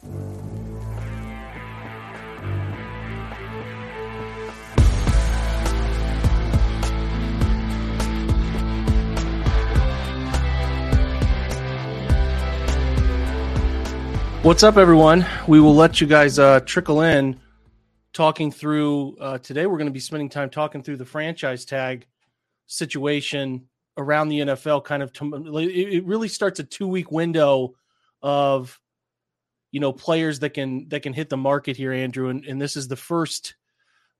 What's up, everyone? We will let you guys uh, trickle in talking through. Uh, today, we're going to be spending time talking through the franchise tag situation around the NFL. Kind of, it really starts a two week window of you know players that can that can hit the market here, Andrew. And, and this is the first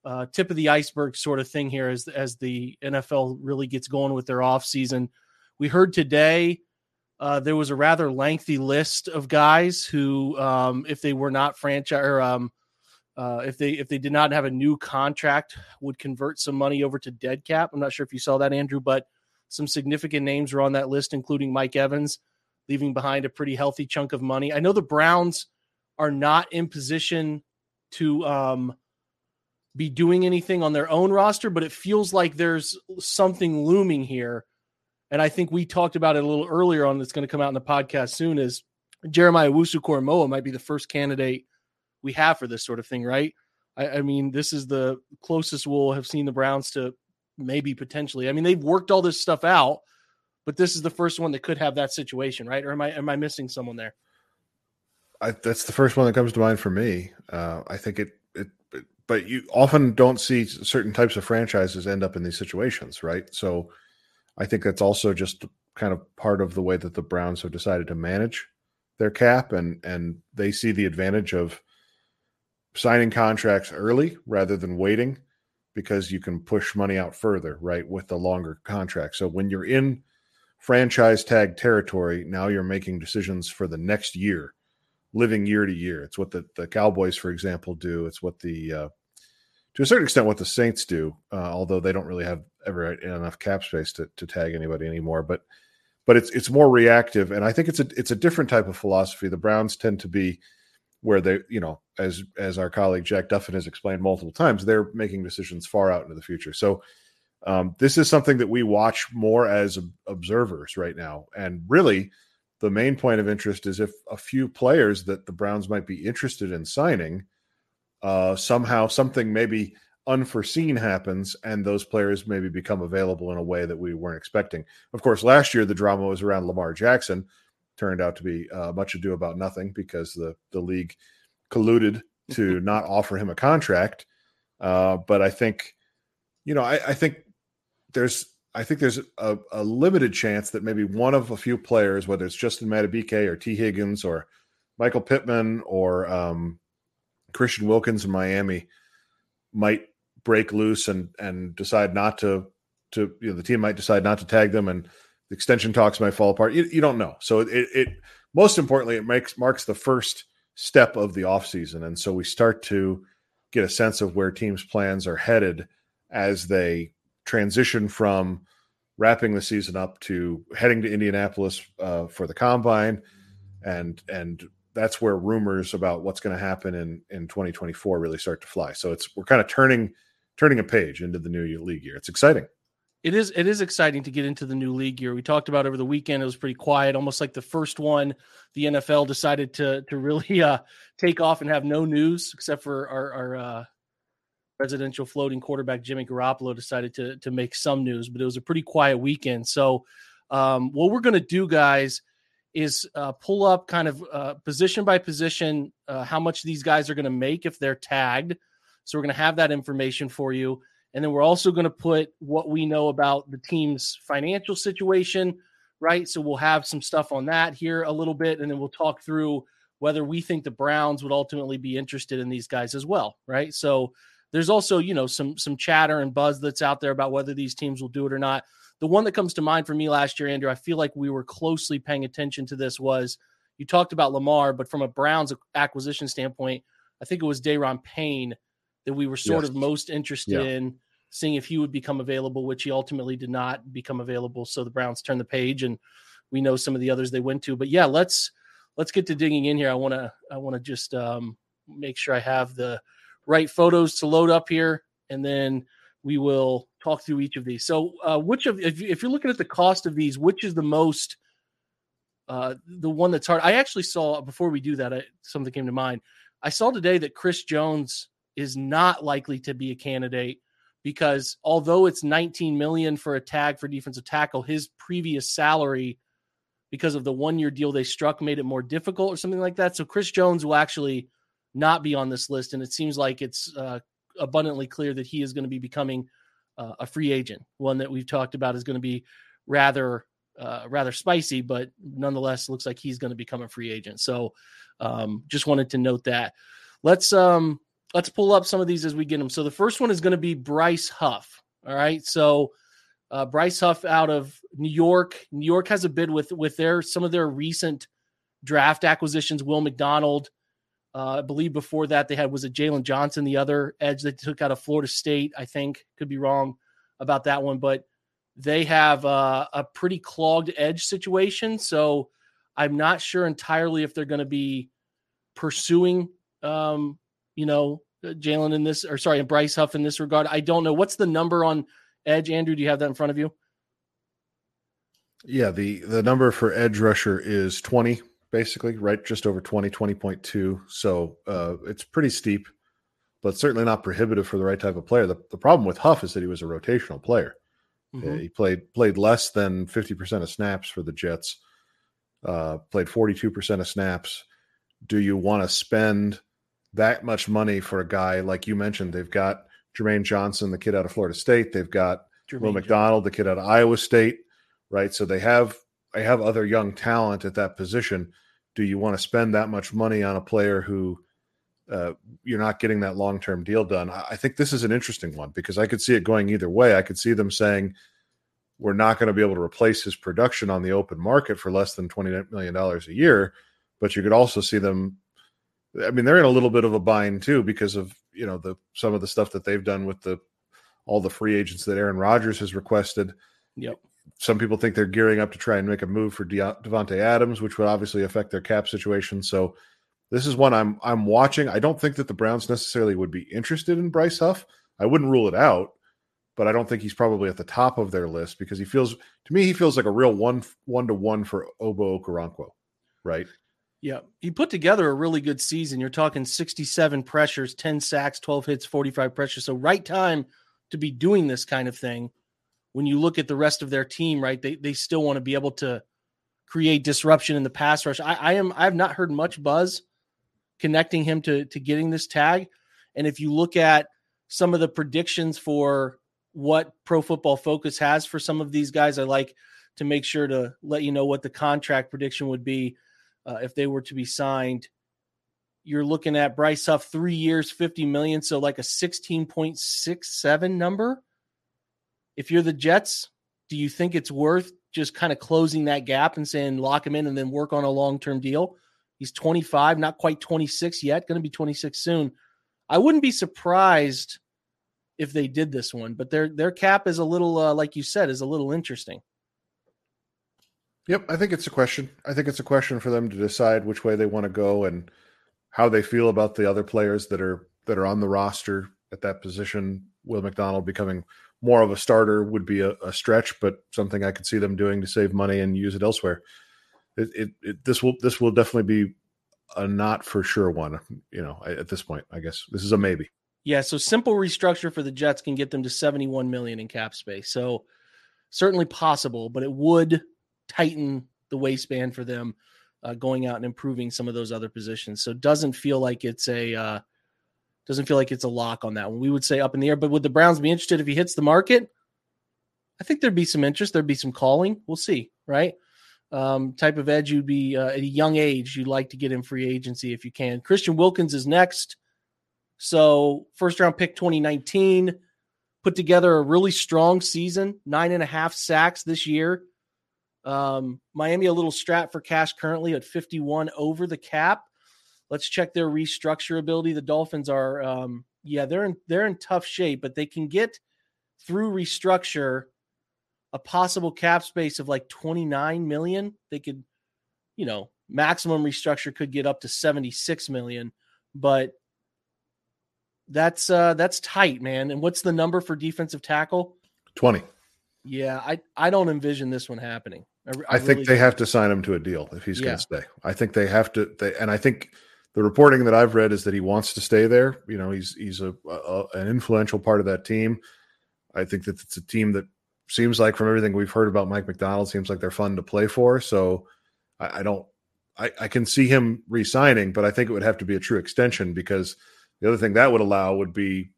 uh, tip of the iceberg sort of thing here as as the NFL really gets going with their off season. We heard today uh, there was a rather lengthy list of guys who, um, if they were not franchise or um, uh, if they if they did not have a new contract, would convert some money over to dead cap. I'm not sure if you saw that, Andrew, but some significant names were on that list, including Mike Evans, leaving behind a pretty healthy chunk of money. I know the Browns are not in position to um, be doing anything on their own roster, but it feels like there's something looming here. And I think we talked about it a little earlier on that's going to come out in the podcast soon is Jeremiah Owusu-Koramoah might be the first candidate we have for this sort of thing, right? I, I mean, this is the closest we'll have seen the Browns to maybe potentially. I mean, they've worked all this stuff out, but this is the first one that could have that situation, right? Or am I am I missing someone there? I, that's the first one that comes to mind for me. Uh, I think it, it, it, but you often don't see certain types of franchises end up in these situations, right? So, I think that's also just kind of part of the way that the Browns have decided to manage their cap, and and they see the advantage of signing contracts early rather than waiting because you can push money out further, right, with the longer contract. So when you're in franchise tag territory, now you're making decisions for the next year, living year to year. It's what the, the Cowboys, for example, do. It's what the, uh, to a certain extent, what the Saints do, uh, although they don't really have ever enough cap space to, to tag anybody anymore. But, but it's it's more reactive, and I think it's a it's a different type of philosophy. The Browns tend to be where they, you know, as as our colleague Jack Duffin has explained multiple times, they're making decisions far out into the future. So um, this is something that we watch more as observers right now, and really, the main point of interest is if a few players that the Browns might be interested in signing, uh, somehow something maybe unforeseen happens, and those players maybe become available in a way that we weren't expecting. Of course, last year the drama was around Lamar Jackson. Turned out to be uh, much ado about nothing because the the league colluded to not offer him a contract. Uh, but I think, you know, I, I think there's I think there's a, a, limited chance that maybe one of a few players, whether it's Justin Madubuike or Tee Higgins or Michael Pittman or um, Christian Wilkins in Miami, might break loose and and decide not to to you know the team might decide not to tag them and the extension talks might fall apart. You, you don't know. So it, it most importantly it makes marks the first step of the offseason. And so we start to get a sense of where teams' plans are headed as they transition from wrapping the season up to heading to Indianapolis uh, for the combine, and and that's where rumors about what's going to happen in in 2024 really start to fly. So it's we're kind of turning turning a page into the new league year. It's exciting it is it is exciting to get into the new league year. We talked about over the weekend. It was pretty quiet, almost like the first one. The NFL decided to to really uh, take off and have no news except for our, our uh, residential floating quarterback Jimmy Garoppolo decided to to make some news, but it was a pretty quiet weekend. So, um, what we're going to do, guys, is uh, pull up kind of uh, position by position uh, how much these guys are going to make if they're tagged. So we're going to have that information for you. And then we're also going to put what we know about the team's financial situation, right? So we'll have some stuff on that here a little bit. And then we'll talk through whether we think the Browns would ultimately be interested in these guys as well, right? So there's also, you know, some some chatter and buzz that's out there about whether these teams will do it or not. The one that comes to mind for me last year, Andrew, I feel like we were closely paying attention to this was you talked about Lamar, but from a Browns acquisition standpoint, I think it was Daron Payne that we were sort yes. of most interested yeah. in seeing if he would become available, which he ultimately did not become available. So the Browns turned the page, and we know some of the others they went to. But yeah, let's let's get to digging in here. I want to I want to just um, make sure I have the right photos to load up here, and then we will talk through each of these. So, uh, which of if, if you're looking at the cost of these, which is the most uh, the one that's hard? I actually saw before we do that, I, something came to mind. I saw today that Chris Jones is not likely to be a candidate because although it's 19 million for a tag for defensive tackle, his previous salary because of the one year deal they struck made it more difficult or something like that. So Chris Jones will actually not be on this list, and it seems like it's uh, abundantly clear that he is going to be becoming uh, a free agent. One that we've talked about is going to be rather uh, rather spicy, but nonetheless looks like he's going to become a free agent. So um, just wanted to note that. Let's um, let's pull up some of these as we get them. So the first one is going to be Bryce Huff. All right, so uh, Bryce Huff out of New York. New York has a bid with with their some of their recent draft acquisitions. Will McDonald, uh, I believe before that they had was it Jalen Johnson, the other edge that took out of Florida State. I think could be wrong about that one, but they have uh, a pretty clogged edge situation. So I'm not sure entirely if they're going to be pursuing, um, you know, Jalen in this, or sorry, Bryce Huff in this regard. I don't know what's the number on edge. Andrew, do you have that in front of you? Yeah, the the number for edge rusher is 20 basically, right? Just over 20, 20.2. So uh, it's pretty steep, but certainly not prohibitive for the right type of player. The, the problem with Huff is that he was a rotational player. Mm-hmm. he played played less than 50% of snaps for the Jets, uh, played 42% of snaps. Do you want to spend that much money for a guy like you mentioned? They've got Jermaine Johnson, the kid out of Florida State. They've got Jermaine Will McDonald, the kid out of Iowa State, right? So they have I have other young talent at that position. Do you want to spend that much money on a player who uh, you're not getting that long term deal done? I think this is an interesting one because I could see it going either way. I could see them saying we're not going to be able to replace his production on the open market for less than twenty million dollars a year, but you could also see them. I mean, they're in a little bit of a bind too because of you know the some of the stuff that they've done with the all the free agents that Aaron Rodgers has requested. Yep some people think they're gearing up to try and make a move for De- Davante Adams, which would obviously affect their cap situation. So this is one I'm I'm watching. I don't think that the Browns necessarily would be interested in Bryce Huff. I wouldn't rule it out, but I don't think he's probably at the top of their list because he feels to me he feels like a real one one to one for Ogbo Okoronkwo, right? Yeah, he put together a really good season. You're talking 67 pressures, 10 sacks, 12 hits, 45 pressures. So right time to be doing this kind of thing when you look at the rest of their team, right, they they still want to be able to create disruption in the pass rush. I, I am I have not heard much buzz connecting him to to getting this tag. And if you look at some of the predictions for what Pro Football Focus has for some of these guys, I like to make sure to let you know what the contract prediction would be uh, if they were to be signed. You're looking at Bryce Huff three years, 50 million, so like a 16.67 number if you're the Jets, do you think it's worth just kind of closing that gap and saying lock him in and then work on a long term deal? He's 25, not quite 26 yet, going to be 26 soon. I wouldn't be surprised if they did this one, but their their cap is a little, uh, like you said, is a little interesting. Yep, I think it's a question. I think it's a question for them to decide which way they want to go and how they feel about the other players that are that are on the roster at that position. Will McDonald becoming more of a starter would be a, a, stretch, but something I could see them doing to save money and use it elsewhere. It, it, it, this will this will definitely be a not for sure one. You know, at this point, I guess this is a maybe. Yeah, so simple restructure for the Jets can get them to 71 million in cap space. So certainly possible, but it would tighten the waistband for them uh, going out and improving some of those other positions. So it doesn't feel like it's a uh, doesn't feel like it's a lock on that one. We would say up in the air, but would the Browns be interested if he hits the market? I think there'd be some interest. There'd be some calling. We'll see, right? Um, type of edge you'd be uh, at a young age you'd like to get in free agency if you can. Christian Wilkins is next. So first round pick 2019 put together a really strong season, nine and a half sacks this year. Um, Miami a little strapped for cash currently at 51 over the cap. Let's check their restructure ability. The Dolphins are, um, yeah, they're in they're in tough shape, but they can get through restructure a possible cap space of like 29 million. They could, you know, maximum restructure could get up to 76 million, but that's uh that's tight, man. And what's the number for defensive tackle? 20. Yeah, I I don't envision this one happening. I, I, I think really they don't. have to sign him to a deal if he's yeah. going to stay. I think they have to. They, and I think the reporting that I've read is that he wants to stay there. You know, he's he's a, a an influential part of that team. I think that it's a team that seems like, from everything we've heard about Mike McDonald, seems like they're fun to play for. So I, I don't. I, I can see him re-signing, but I think it would have to be a true extension because the other thing that would allow would be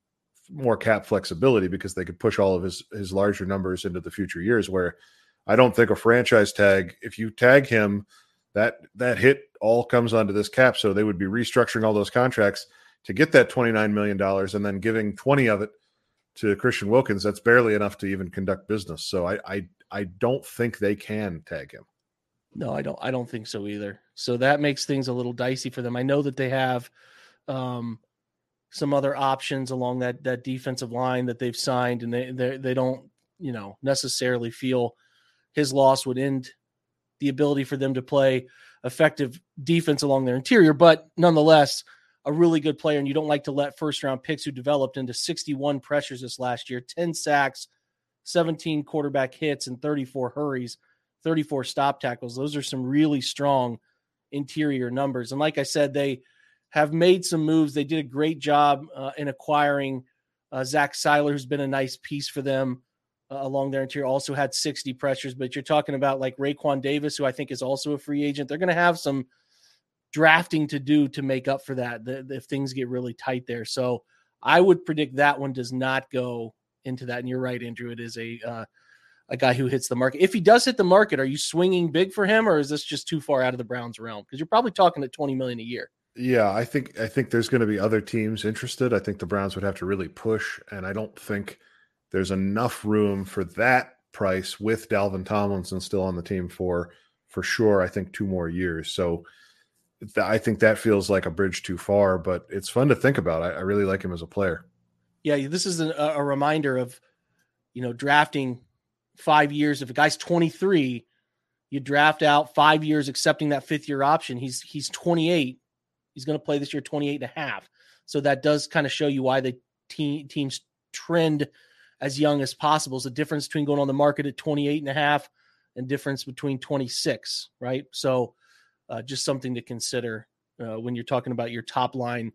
more cap flexibility because they could push all of his his larger numbers into the future years where I don't think a franchise tag, if you tag him, that that hit all comes onto this cap. So they would be restructuring all those contracts to get that $29 million and then giving 20 of it to Christian Wilkins. That's barely enough to even conduct business. So I I, I don't think they can tag him. No, I don't I don't think so either. So that makes things a little dicey for them. I know that they have um some other options along that that defensive line that they've signed and they they they don't, you know, necessarily feel his loss would end the ability for them to play effective defense along their interior. But nonetheless, a really good player. And you don't like to let first round picks who developed into 61 pressures this last year, 10 sacks, 17 quarterback hits, and 34 hurries, 34 stop tackles. Those are some really strong interior numbers. And like I said, they have made some moves. They did a great job uh, in acquiring uh, Zach Sieler, who's been a nice piece for them along their interior. Also had 60 pressures, but you're talking about like Raekwon Davis, who I think is also a free agent. They're going to have some drafting to do to make up for that if things get really tight there. So I would predict that one does not go into that. And you're right, Andrew. It is a uh, a guy who hits the market. If he does hit the market, are you swinging big for him, or is this just too far out of the Browns' realm? Because you're probably talking at 20 million a year. Yeah, I think I think there's going to be other teams interested. I think the Browns would have to really push, and I don't think there's enough room for that price with Dalvin Tomlinson still on the team for for sure. I think two more years. So th- I think that feels like a bridge too far, but it's fun to think about. I, I really like him as a player. Yeah, this is a, a reminder of you know drafting five years. If a guy's 23, you draft out five years, accepting that fifth year option. He's he's 28. He's going to play this year 28 and a half. So that does kind of show you why the team teams trend as young as possible. Is the difference between going on the market at 28 and a half and difference between 26, right? So uh, just something to consider uh, when you're talking about your top line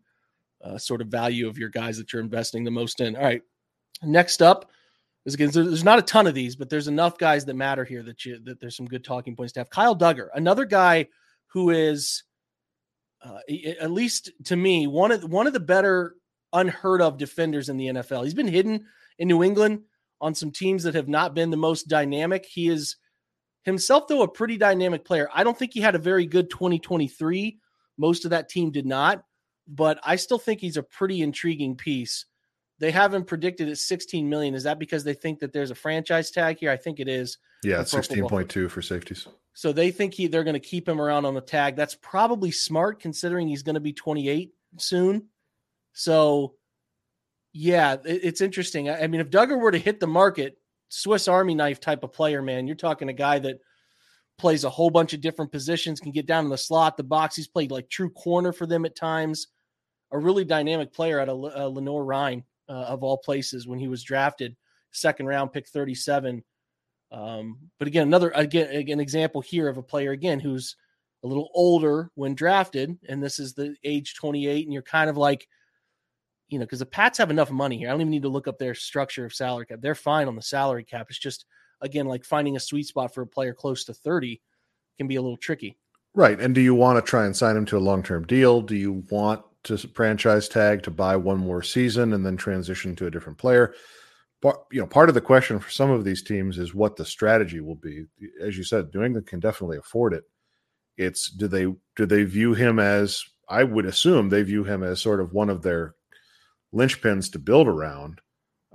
uh, sort of value of your guys that you're investing the most in. All right. Next up is again, there's not a ton of these, but there's enough guys that matter here that you, that there's some good talking points to have. Kyle Dugger, another guy who is, uh, at least to me, one of one of the better unheard of defenders in the NFL. He's been hidden in New England on some teams that have not been the most dynamic. He is himself, though, a pretty dynamic player. I don't think he had a very good 2023. Most of that team did not, but I still think he's a pretty intriguing piece. They have him predicted at 16 million. Is that because they think that there's a franchise tag here? I think it is. Yeah, 16.2 for safeties. So they think he they're going to keep him around on the tag. That's probably smart considering he's going to be 28 soon. So yeah, it's interesting. I mean, if Dugger were to hit the market, Swiss Army knife type of player, man, you're talking a guy that plays a whole bunch of different positions, can get down in the slot, the box. He's played like true corner for them at times. A really dynamic player out of uh, Lenoir-Rhyne, uh, of all places, when he was drafted, second round, pick 37. Um, but again, another again an example here of a player again who's a little older when drafted, and this is the age 28, and you're kind of like you know, because the Pats have enough money here. I don't even need to look up their structure of salary cap. They're fine on the salary cap. It's just again like finding a sweet spot for a player close to 30 can be a little tricky. Right. And do you want to try and sign him to a long term deal? Do you want to franchise tag to buy one more season and then transition to a different player? But you know, part of the question for some of these teams is what the strategy will be. As you said, New England can definitely afford it. It's do they do they view him as I would assume they view him as sort of one of their linchpins to build around,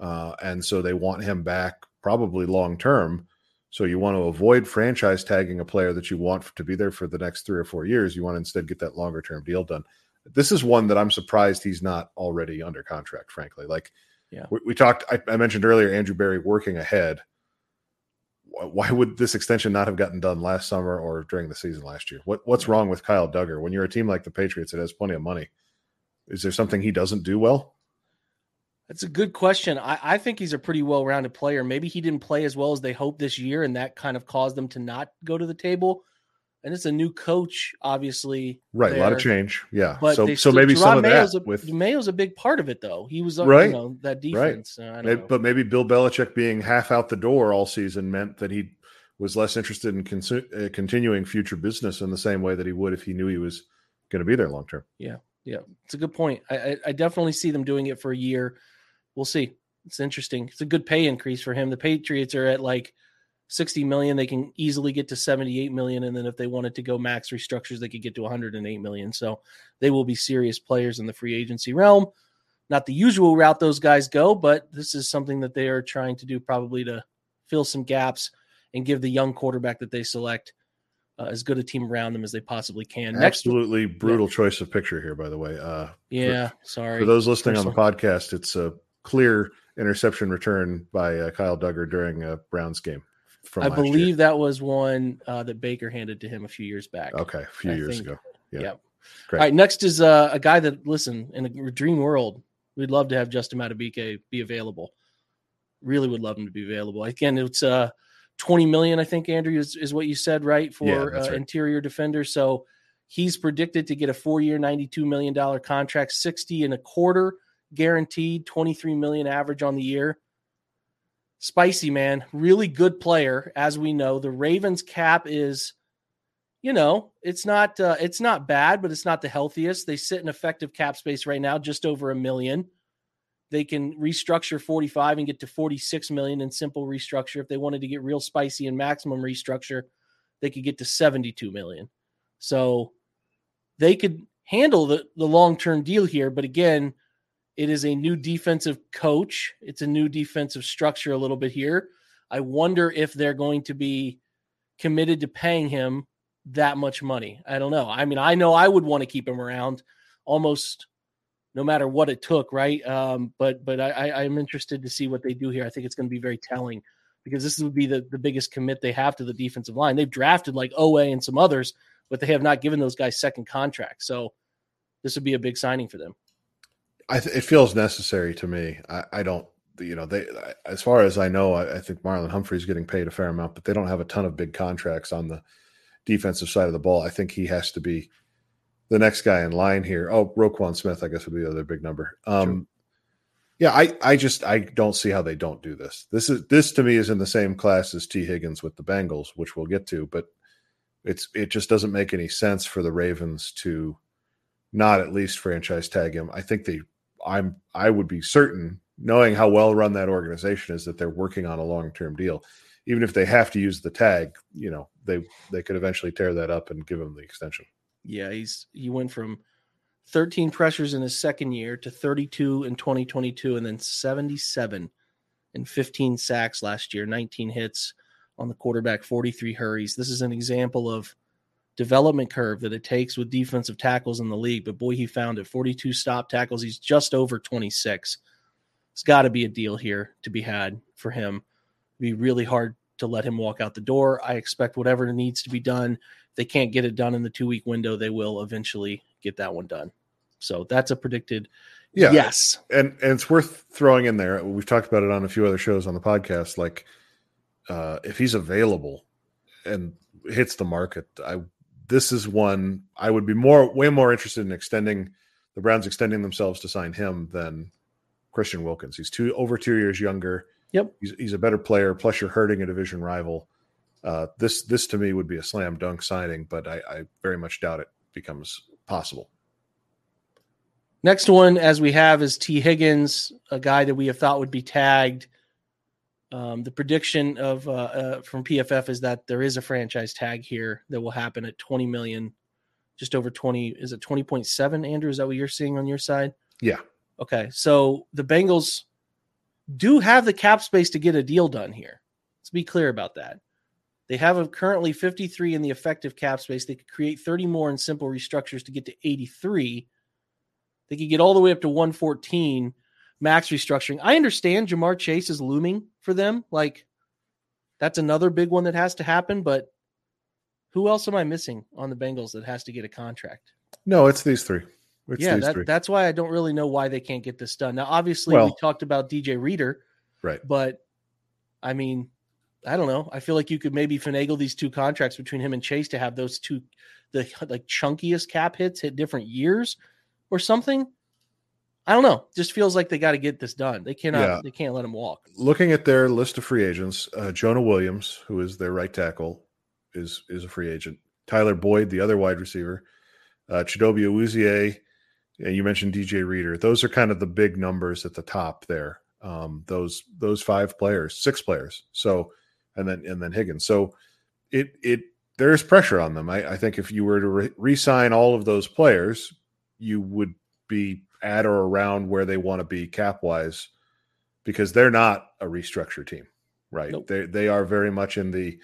uh, and so they want him back probably long term. So you want to avoid franchise tagging a player that you want to be there for the next three or four years. You want to instead get that longer term deal done. This is one that I'm surprised he's not already under contract. Frankly, like yeah, we, we talked. I, I mentioned earlier Andrew Berry working ahead why would this extension not have gotten done last summer or during the season last year? What what's wrong with Kyle Dugger? When you're a team like the Patriots that has plenty of money, is there something he doesn't do well? That's a good question. I, I think he's a pretty well rounded player. Maybe he didn't play as well as they hoped this year, and that kind of caused them to not go to the table. And it's a new coach, obviously. Right, there. a lot of change. Yeah. But so so still- maybe some of Mayo's that a, with Mayo's a big part of it, though. He was, uh, Right. you know, that defense. I don't Maybe- know. but maybe Bill Belichick being half out the door all season meant that he was less interested in consu- uh, continuing future business in the same way that he would if he knew he was going to be there long term. Yeah, yeah, it's a good point. I, I, I definitely see them doing it for a year. We'll see. It's interesting. It's a good pay increase for him. The Patriots are at like 60 million. They can easily get to 78 million. And then if they wanted to go max restructures, they could get to 108 million. So they will be serious players in the free agency realm. Not the usual route those guys go, but this is something that they are trying to do probably to fill some gaps and give the young quarterback that they select uh, as good a team around them as they possibly can. Next, Absolutely brutal choice of picture here, by the way. Uh, yeah, sorry. for those listening on the podcast, it's a clear interception return by uh, Kyle Dugger during a Browns game. From I last year. believe that was one uh, that Baker handed to him a few years back. Okay, a few I years think- ago. Yeah. Yep. Great. All right. Next is uh, a guy that listen in a dream world. We'd love to have Justin Madubuike be available. Really would love him to be available. Again, it's uh, twenty million. I think Andrew is, is what you said, right? For Yeah, uh, right. interior defender. So he's predicted to get a four-year, ninety-two million dollar contract, sixty and a quarter guaranteed, twenty-three million average on the year. Spicy man, really good player, as we know. The Ravens cap is you know, it's not uh, it's not bad, but it's not the healthiest. They sit in effective cap space right now, just over a million. They can restructure 45 and get to 46 million in simple restructure. If they wanted to get real spicy and maximum restructure, they could get to 72 million. So they could handle the, the long-term deal here. But again, it is a new defensive coach. It's a new defensive structure a little bit here. I wonder if they're going to be committed to paying him that much money. I don't know. I mean, I know I would want to keep him around almost no matter what it took, right? Um, but but I, I'm interested to see what they do here. I think it's going to be very telling because this would be the, the biggest commit they have to the defensive line. They've drafted like Oweh and some others, but they have not given those guys second contracts. So this would be a big signing for them. I th- it feels necessary to me. I, I don't, you know, they as far as I know, I, I think Marlon Humphrey's getting paid a fair amount, but they don't have a ton of big contracts on the defensive side of the ball. I think he has to be the next guy in line here. Oh, Roquan Smith, I guess would be the other big number. Um, yeah, I, I just I don't see how they don't do this. This is this to me is in the same class as Tee Higgins with the Bengals, which we'll get to, but it's it just doesn't make any sense for the Ravens to not at least franchise tag him. I think they I'm I would be certain, knowing how well run that organization is, that they're working on a long term deal. Even if they have to use the tag, you know, they they could eventually tear that up and give him the extension. Yeah, he's he went from 13 pressures in his second year to 32 in 2022 and then 77 and 15 sacks last year, 19 hits on the quarterback, 43 hurries. This is an example of development curve that it takes with defensive tackles in the league, but boy he found it. 42 stop tackles, he's just over 26. It's got to be a deal here to be had for him. It'd be really hard to let him walk out the door. I expect whatever needs to be done if they can't get it done in the two week window, they will eventually get that one done. So that's a predicted Yeah. yes. and and it's worth throwing in there. We've talked about it on a few other shows on the podcast. Like, uh, if he's available and hits the market, I this is one I would be more way more interested in extending the Browns extending themselves to sign him than Christian Wilkins. He's two over two years younger. Yep. He's he's a better player. Plus, you're hurting a division rival. uh, this this to me would be a slam dunk signing, but I, I very much doubt it becomes possible. Next one, as we have, is Tee Higgins, a guy that we have thought would be tagged. Um, the prediction of uh, uh, from PFF is that there is a franchise tag here that will happen at 20 million, just over 20. Is it 20.7? Andrew, is that what you're seeing on your side? Yeah. Okay, so the Bengals do have the cap space to get a deal done here. Let's be clear about that. They have a currently 53 in the effective cap space. They could create 30 more in simple restructures to get to 83. They could get all the way up to 114 max restructuring. I understand Ja'Marr Chase is looming for them. Like that's another big one that has to happen, but who else am I missing on the Bengals that has to get a contract? No, it's these three. It's yeah, these that, three. that's why I don't really know why they can't get this done. Now, obviously, we talked about DJ Reader, right. but I mean, I don't know. I feel like you could maybe finagle these two contracts between him and Chase to have those two, the like chunkiest cap hits hit different years or something. I don't know. Just feels like they got to get this done. They cannot. Yeah. They can't let him walk. Looking at their list of free agents, uh, Jonah Williams, who is their right tackle, is is a free agent. Tyler Boyd, the other wide receiver, uh, Chidobe Awuzie, and you mentioned DJ Reader. Those are kind of the big numbers at the top there. Um, those those five players, six players. So, and then and then Higgins. So, it it there's pressure on them. I, I think if you were to re- re-sign all of those players, you would be at or around where they want to be cap wise because they're not a restructure team, right? Nope. They they are very much in the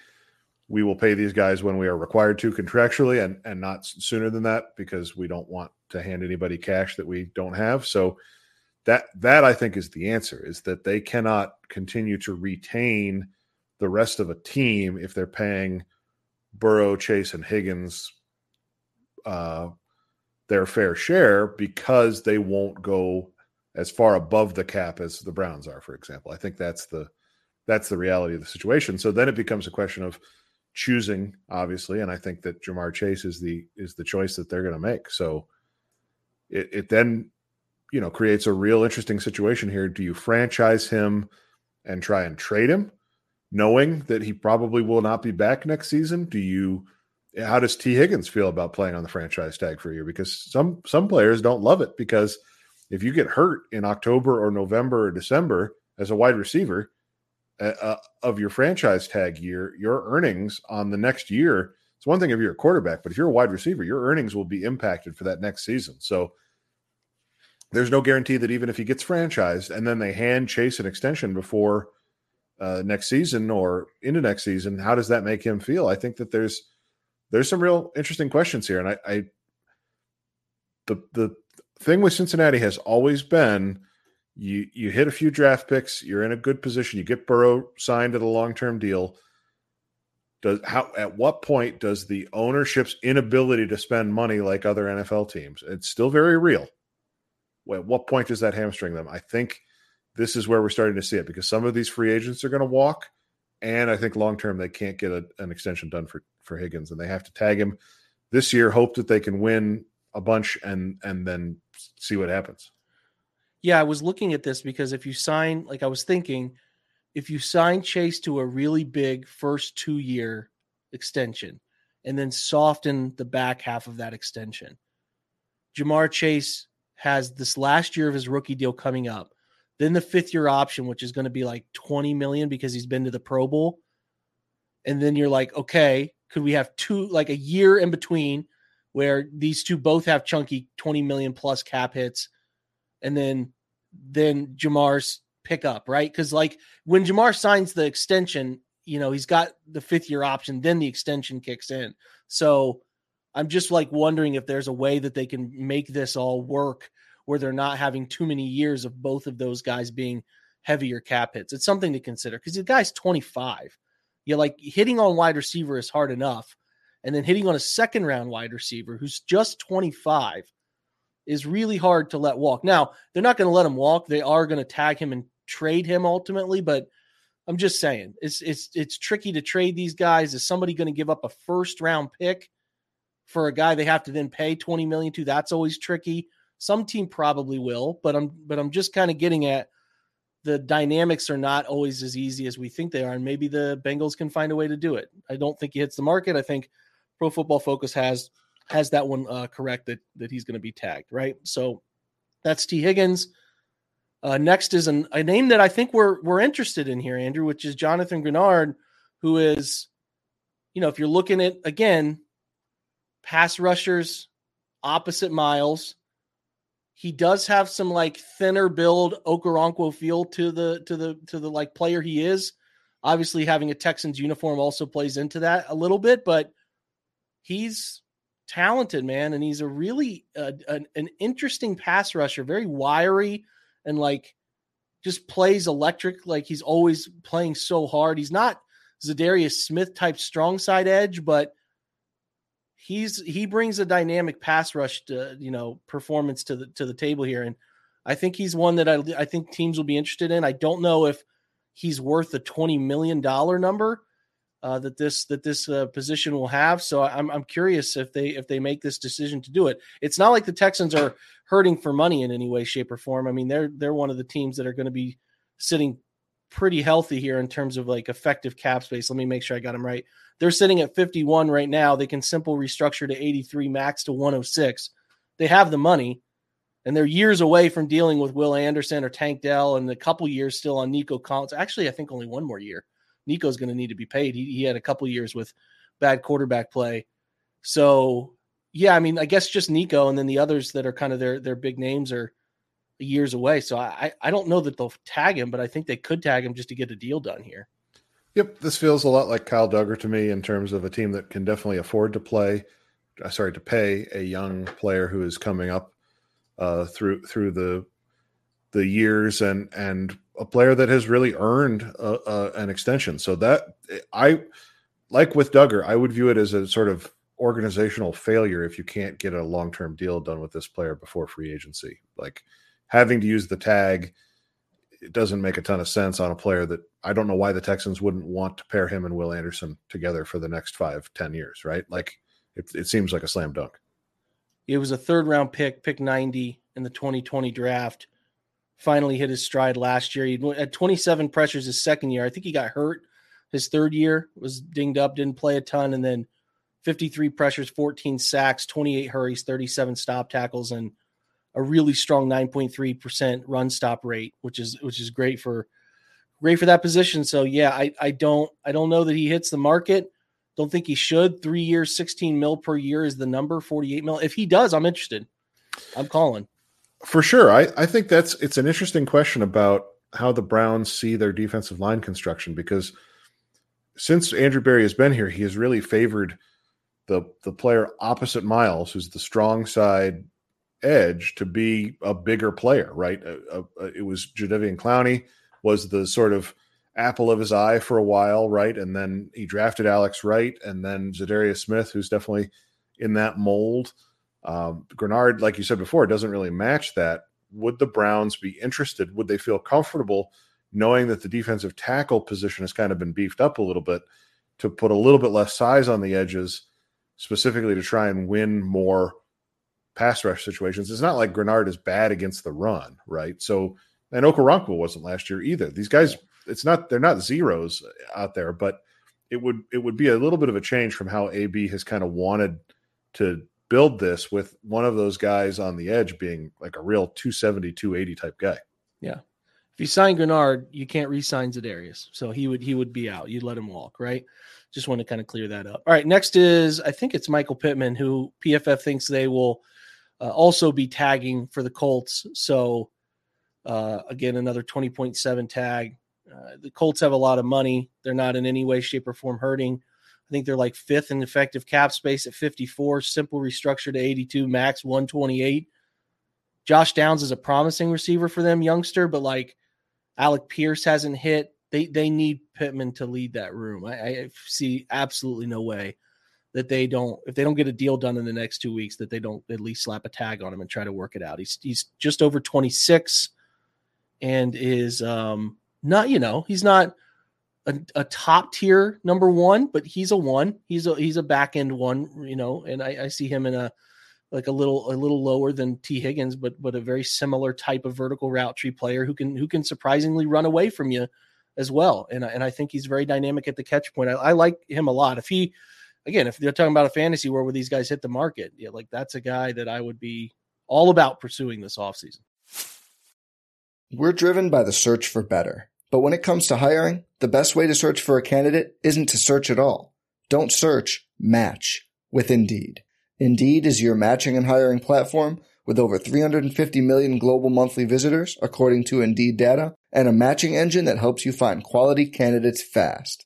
we will pay these guys when we are required to contractually and and not sooner than that because we don't want to hand anybody cash that we don't have. So that that I think is the answer is that they cannot continue to retain the rest of a team if they're paying Burrow, Chase, and Higgins uh, their fair share because they won't go as far above the cap as the Browns are, for example. I think that's the that's the reality of the situation. So then it becomes a question of choosing, obviously, and I think that Ja'Marr Chase is the is the choice that they're going to make. So it, it then you know creates a real interesting situation here. Do you franchise him and try and trade him, knowing that he probably will not be back next season? Do you how does Tee Higgins feel about playing on the franchise tag for a year? Because some some players don't love it because if you get hurt in October or November or December as a wide receiver uh, uh, of your franchise tag year, your earnings on the next year. It's one thing if you're a quarterback, but if you're a wide receiver, your earnings will be impacted for that next season. So there's no guarantee that even if he gets franchised and then they hand Chase an extension before uh, next season or into next season, how does that make him feel? I think that there's there's some real interesting questions here, and I, I the the thing with Cincinnati has always been you you hit a few draft picks, you're in a good position, you get Burrow signed to the long term deal. Does how at what point does the ownership's inability to spend money like other NFL teams? It's still very real. At what point does that hamstring them? I think this is where we're starting to see it because some of these free agents are going to walk, and I think long term they can't get a, an extension done for for Higgins, and they have to tag him this year. Hope that they can win a bunch and and then see what happens. Yeah, I was looking at this because if you sign, like I was thinking, if you sign Chase to a really big first two year extension and then soften the back half of that extension, Ja'Marr Chase has this last year of his rookie deal coming up. Then the fifth year option, which is going to be like 20 million because he's been to the Pro Bowl. And then you're like, okay, could we have two, like a year in between where these two both have chunky 20 million plus cap hits? and then then Ja'Marr's pick up, right? Because like when Ja'Marr signs the extension, you know, he's got the fifth year option, then the extension kicks in. So I'm just like wondering if there's a way that they can make this all work where they're not having too many years of both of those guys being heavier cap hits. It's something to consider because the guy's 25. Yeah, like hitting on wide receiver is hard enough. And then hitting on a second round wide receiver who's just 25 is really hard to let walk. Now, they're not going to let him walk. They are going to tag him and trade him ultimately, but I'm just saying it's it's it's tricky to trade these guys. Is somebody going to give up a first round pick for a guy they have to then pay 20 million to? That's always tricky. Some team probably will, but I'm but I'm just kind of getting at the dynamics are not always as easy as we think they are, and maybe the Bengals can find a way to do it. I don't think he hits the market. I think Pro Football Focus has has that one uh, correct that that he's going to be tagged right. So that's Tee Higgins. Uh, next is an, a name that I think we're we're interested in here, Andrew, which is Jonathan Greenard, who is, you know, if you're looking at again, pass rushers opposite Myles, he does have some like thinner build Okoronkwo feel to the to the to the like player he is. Obviously, having a Texans uniform also plays into that a little bit, but he's talented, man, and he's a really uh, an, an interesting pass rusher, very wiry and like just plays electric. Like he's always playing so hard. He's not Za'Darius Smith type strong side edge, but he's he brings a dynamic pass rush to, you know performance to the to the table here, and I think he's one that I I think teams will be interested in. I don't know if he's worth the twenty million dollar number uh, that this that this uh, position will have. So I'm I'm curious if they if they make this decision to do it. It's not like the Texans are hurting for money in any way, shape, or form. I mean they're they're one of the teams that are going to be sitting pretty healthy here in terms of like effective cap space. Let me make sure I got them right. They're sitting at 51 right now. They can simple restructure to 83 max to 106. They have the money, and they're years away from dealing with Will Anderson or Tank Dell, and a couple years still on Nico Collins. Actually, I think only one more year. Nico's going to need to be paid. He, he had a couple years with bad quarterback play. So, yeah, I mean, I guess just Nico, and then the others that are kind of their their big names are years away. So I I don't know that they'll tag him, but I think they could tag him just to get a deal done here. Yep, this feels a lot like Kyle Dugger to me in terms of a team that can definitely afford to play, uh, sorry, to pay a young player who is coming up uh, through through the the years and and a player that has really earned a, a, an extension. So that I like with Dugger, I would view it as a sort of organizational failure if you can't get a long term deal done with this player before free agency. Like having to use the tag it doesn't make a ton of sense on a player that I don't know why the Texans wouldn't want to pair him and Will Anderson together for the next five, ten years, right? Like it, it seems like a slam dunk. It was a third round pick, pick 90 in the 2020 draft. Finally hit his stride last year. He had 27 pressures his second year. I think he got hurt his third year, was dinged up, didn't play a ton, and then 53 pressures, 14 sacks, 28 hurries, 37 stop tackles, and a really strong 9.3% run stop rate, which is which is great for great for that position. So yeah, I I don't I don't know that he hits the market. Don't think he should. Three years, 16 mil per year is the number, 48 mil. If he does, I'm interested. I'm calling. For sure. I, I think that's it's an interesting question about how the Browns see their defensive line construction because since Andrew Berry has been here, he has really favored the the player opposite Myles, who's the strong side edge to be a bigger player, right? Uh, uh, it was Jadeveon Clowney was the sort of apple of his eye for a while, right? And then he drafted Alex Wright and then Za'Darius Smith, who's definitely in that mold. Um, Greenard, like you said before, doesn't really match that. Would the Browns be interested? Would they feel comfortable knowing that the defensive tackle position has kind of been beefed up a little bit to put a little bit less size on the edges, specifically to try and win more pass rush situations. It's not like Greenard is bad against the run, right? So, and Okoronkwo wasn't last year either. These guys, it's not they're not zeros out there, but it would it would be a little bit of a change from how AB has kind of wanted to build this with one of those guys on the edge being like a real 270 280 type guy. Yeah. If you sign Greenard, you can't re-sign Za'Darius. So he would he would be out. You'd let him walk, right? Just want to kind of clear that up. All right, next is I think it's Michael Pittman who PFF thinks they will uh, also be tagging for the Colts. So uh, again, another 20.7 tag. Uh, the Colts have a lot of money. They're not in any way, shape, or form hurting. I think they're like fifth in effective cap space at 54, simple restructure to 82, max 128. Josh Downs is a promising receiver for them, youngster, but like Alec Pierce hasn't hit. They they need Pittman to lead that room. I, I see absolutely no way that they don't if they don't get a deal done in the next two weeks that they don't at least slap a tag on him and try to work it out. He's he's just over 26 and is um not you know he's not a, a top tier number one, but he's a one. He's a he's a back end one, you know, and I, I see him in a like a little a little lower than Tee Higgins, but but a very similar type of vertical route tree player who can who can surprisingly run away from you as well. And and I think he's very dynamic at the catch point. I, I like him a lot. If he again, if they're talking about a fantasy where these guys hit the market, yeah, like that's a guy that I would be all about pursuing this offseason. We're driven by the search for better. But when it comes to hiring, the best way to search for a candidate isn't to search at all. Don't search, match with Indeed. Indeed is your matching and hiring platform with over 350 million global monthly visitors, according to Indeed data, and a matching engine that helps you find quality candidates fast.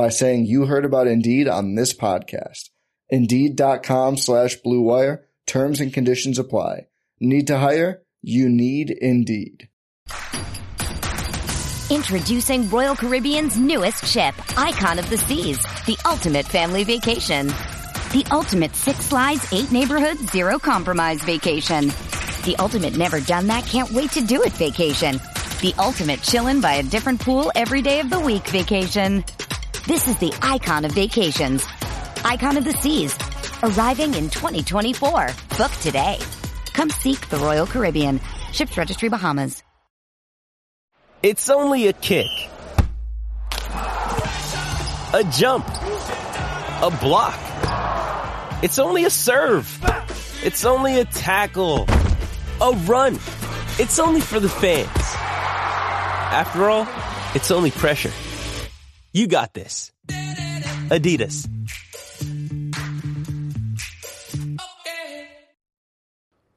by saying you heard about Indeed on this podcast. Indeed.com slash BlueWire. Terms and conditions apply. Need to hire? You need Indeed. Introducing Royal Caribbean's newest ship, Icon of the Seas, the ultimate family vacation. The ultimate six slides, eight neighborhoods, zero compromise vacation. The ultimate never done that, can't wait to do it vacation. The ultimate chillin' by a different pool every day of the week vacation. This is the icon of vacations. Icon of the Seas. Arriving in 2024. Book today. Come seek the Royal Caribbean. Ships Registry Bahamas. It's only a kick. A jump. A block. It's only a serve. It's only a tackle. A run. It's only for the fans. After all, it's only pressure. You got this. Adidas.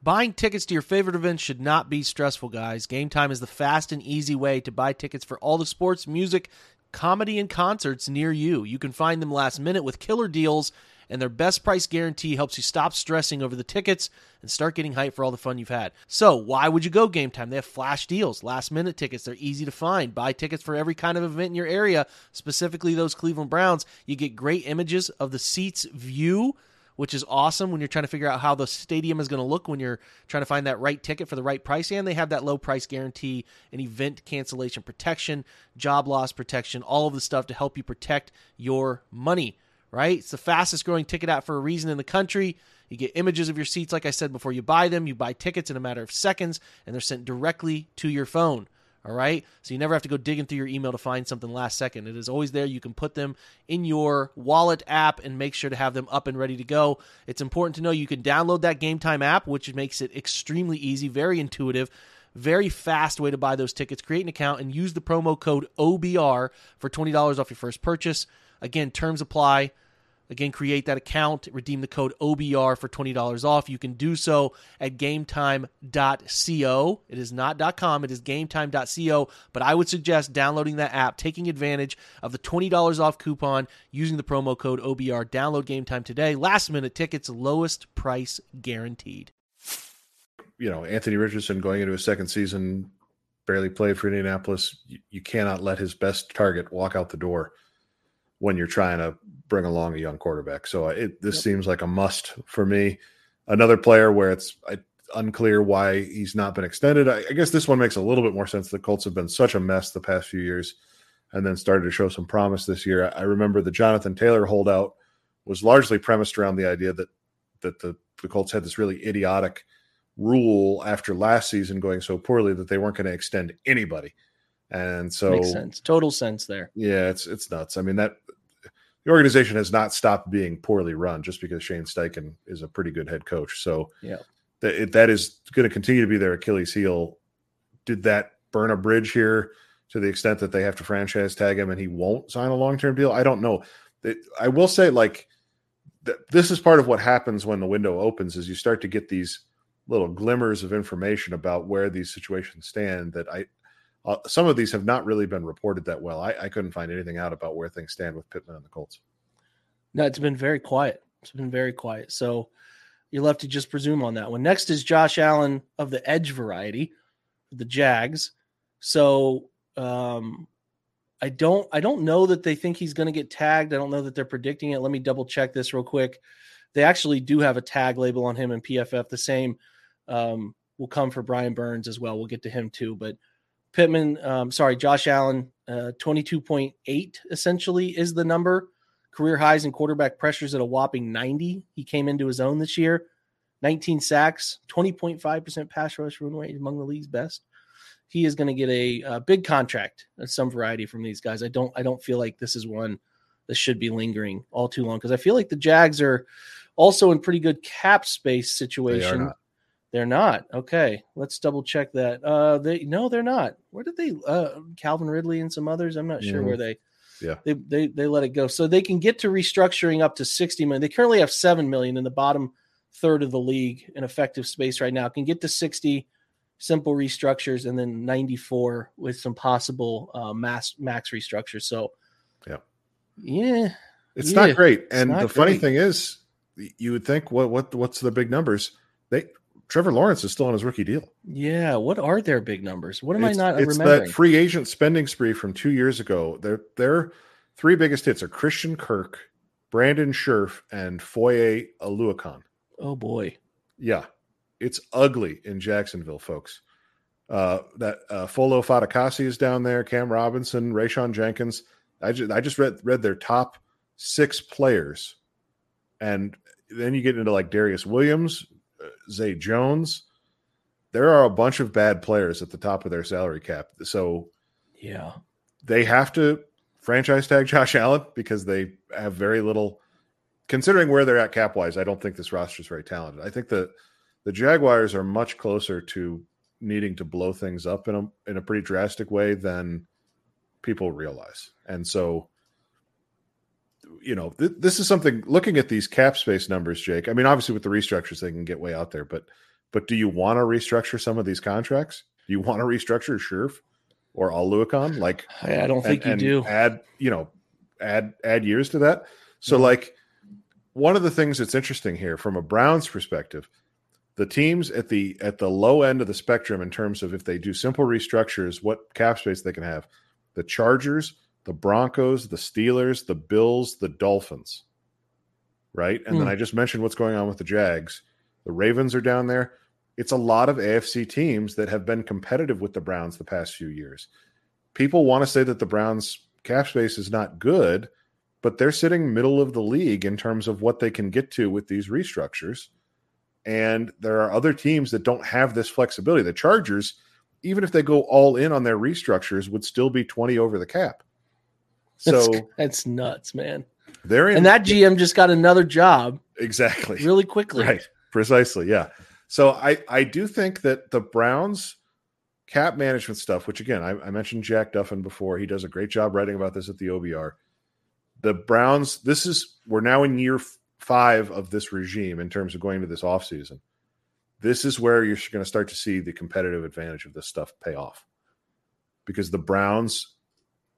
Buying tickets to your favorite events should not be stressful, guys. Game Time is the fast and easy way to buy tickets for all the sports, music, comedy, and concerts near you. You can find them last minute with killer deals, and their best price guarantee helps you stop stressing over the tickets and start getting hyped for all the fun you've had. So, why would you go Game Time? They have flash deals, last minute tickets. They're easy to find. Buy tickets for every kind of event in your area, specifically those Cleveland Browns. You get great images of the seats view which is awesome when you're trying to figure out how the stadium is going to look when you're trying to find that right ticket for the right price. And they have that low price guarantee and event cancellation protection, job loss protection, all of the stuff to help you protect your money, right? It's the fastest growing ticket app for a reason in the country. You get images of your seats, like I said, before you buy them. You buy tickets in a matter of seconds, and they're sent directly to your phone. All right. So you never have to go digging through your email to find something last second. It is always there. You can put them in your wallet app and make sure to have them up and ready to go. It's important to know you can download that Game Time app, which makes it extremely easy, very intuitive. Very fast way to buy those tickets. Create an account and use the promo code OBR for $20 off your first purchase. Again, terms apply. Again, create that account, redeem the code OBR for $20 off. You can do so at gametime.co. It is not .com, it is gametime.co, but I would suggest downloading that app, taking advantage of the $20 off coupon using the promo code OBR. Download Game Time today. Last minute tickets, lowest price guaranteed. You know, Anthony Richardson going into his second season, barely played for Indianapolis. You cannot let his best target walk out the door when you're trying to bring along a young quarterback. So uh, it this yep. seems like a must for me. Another player where it's I, unclear why he's not been extended. I, I, guess this one makes a little bit more sense. The Colts have been such a mess the past few years, and then started to show some promise this year. I, I remember the Jonathan Taylor holdout was largely premised around the idea that that the, the Colts had this really idiotic rule after last season going so poorly that they weren't going to extend anybody. And so makes sense. Total sense there. Yeah, it's it's nuts. I mean that the organization has not stopped being poorly run just because Shane Steichen is a pretty good head coach. So yeah, that that is going to continue to be their Achilles heel. Did that burn a bridge here to the extent that they have to franchise tag him and he won't sign a long term deal? I don't know. I will say like this is part of what happens when the window opens is you start to get these little glimmers of information about where these situations stand that I uh, some of these have not really been reported that well. I, I, couldn't find anything out about where things stand with Pittman and the Colts. No, it's been very quiet. It's been very quiet. So, You're left to just presume on that one. Next is Josh Allen of the edge variety, the Jags. So um, I don't I don't know that they think he's going to get tagged. I don't know that they're predicting it. Let me double check this real quick. They actually do have a tag label on him in PFF. The same um, will come for Brian Burns as well. We'll get to him too. But Pittman, um, sorry, Josh Allen, uh, 22.8 essentially is the number. Career highs in quarterback pressures at a whopping 90. He came into his own this year. 19 sacks, 20.5% pass rush run rate among the league's best. He is going to get a, a, big contract of some variety from these guys. I don't I don't feel like this is one that should be lingering all too long because I feel like the Jags are also in pretty good cap space situation. They are not. Okay, let's double check that. Uh, they no, they're not. Where did they? Uh, Calvin Ridley and some others. I'm not sure mm-hmm. where they. Yeah, they, they they let it go, so they can get to restructuring up to 60 million. They currently have seven million in the bottom third of the league in effective space right now. Can get to 60 simple restructures and then 94 with some possible uh, mass max restructures. So, yeah, yeah, it's yeah, not great. And the great. funny thing is, you would think, what what what's the big numbers? They Trevor Lawrence is still on his rookie deal. Yeah, what are their big numbers? What am it's, I not it's remembering? that free agent spending spree from two years ago. Their their three biggest hits are Christian Kirk, Brandon Scherff, and Foye Oluokun. Oh boy, yeah, it's ugly in Jacksonville, folks. Uh, that uh, Folo is down there. Cam Robinson, Rayshawn Jenkins. I just I just read read their top six players, and then you get into like Darious Williams, Zay Jones. There are a bunch of bad players at the top of their salary cap. So, yeah, they have to franchise tag Josh Allen because they have very little. Considering where they're at cap wise, I don't think this roster is very talented. I think that the Jaguars are much closer to needing to blow things up in a in a pretty drastic way than people realize. And so you know, th- this is something looking at these cap space numbers, Jake. I mean, obviously with the restructures, they can get way out there, but but do you want to restructure some of these contracts? Do you want to restructure Scherff or Oluokun? Like, I don't think and, you and do. Add, you know, add add years to that. So, mm-hmm. like, one of the things that's interesting here from a Browns perspective, the teams at the at the low end of the spectrum in terms of if they do simple restructures, what cap space they can have. The Chargers the Broncos, the Steelers, the Bills, the Dolphins. Right. And mm. then hmm. I just mentioned what's going on with the Jags. The Ravens are down there. It's a lot of AFC teams that have been competitive with the Browns the past few years. People want to say that the Browns cap space is not good, but they're sitting middle of the league in terms of what they can get to with these restructures. And there are other teams that don't have this flexibility. The Chargers, even if they go all in on their restructures, would still be 20 over the cap. So that's, that's nuts, man. They're in, and that GM just got another job exactly really quickly. Right, precisely. Yeah. So I I do think that the Browns cap management stuff, which again I, I mentioned Jack Duffin before, he does a great job writing about this at the OBR. The Browns, this is we're now in year five of this regime in terms of going to this offseason. This is where you're going to start to see the competitive advantage of this stuff pay off. Because the Browns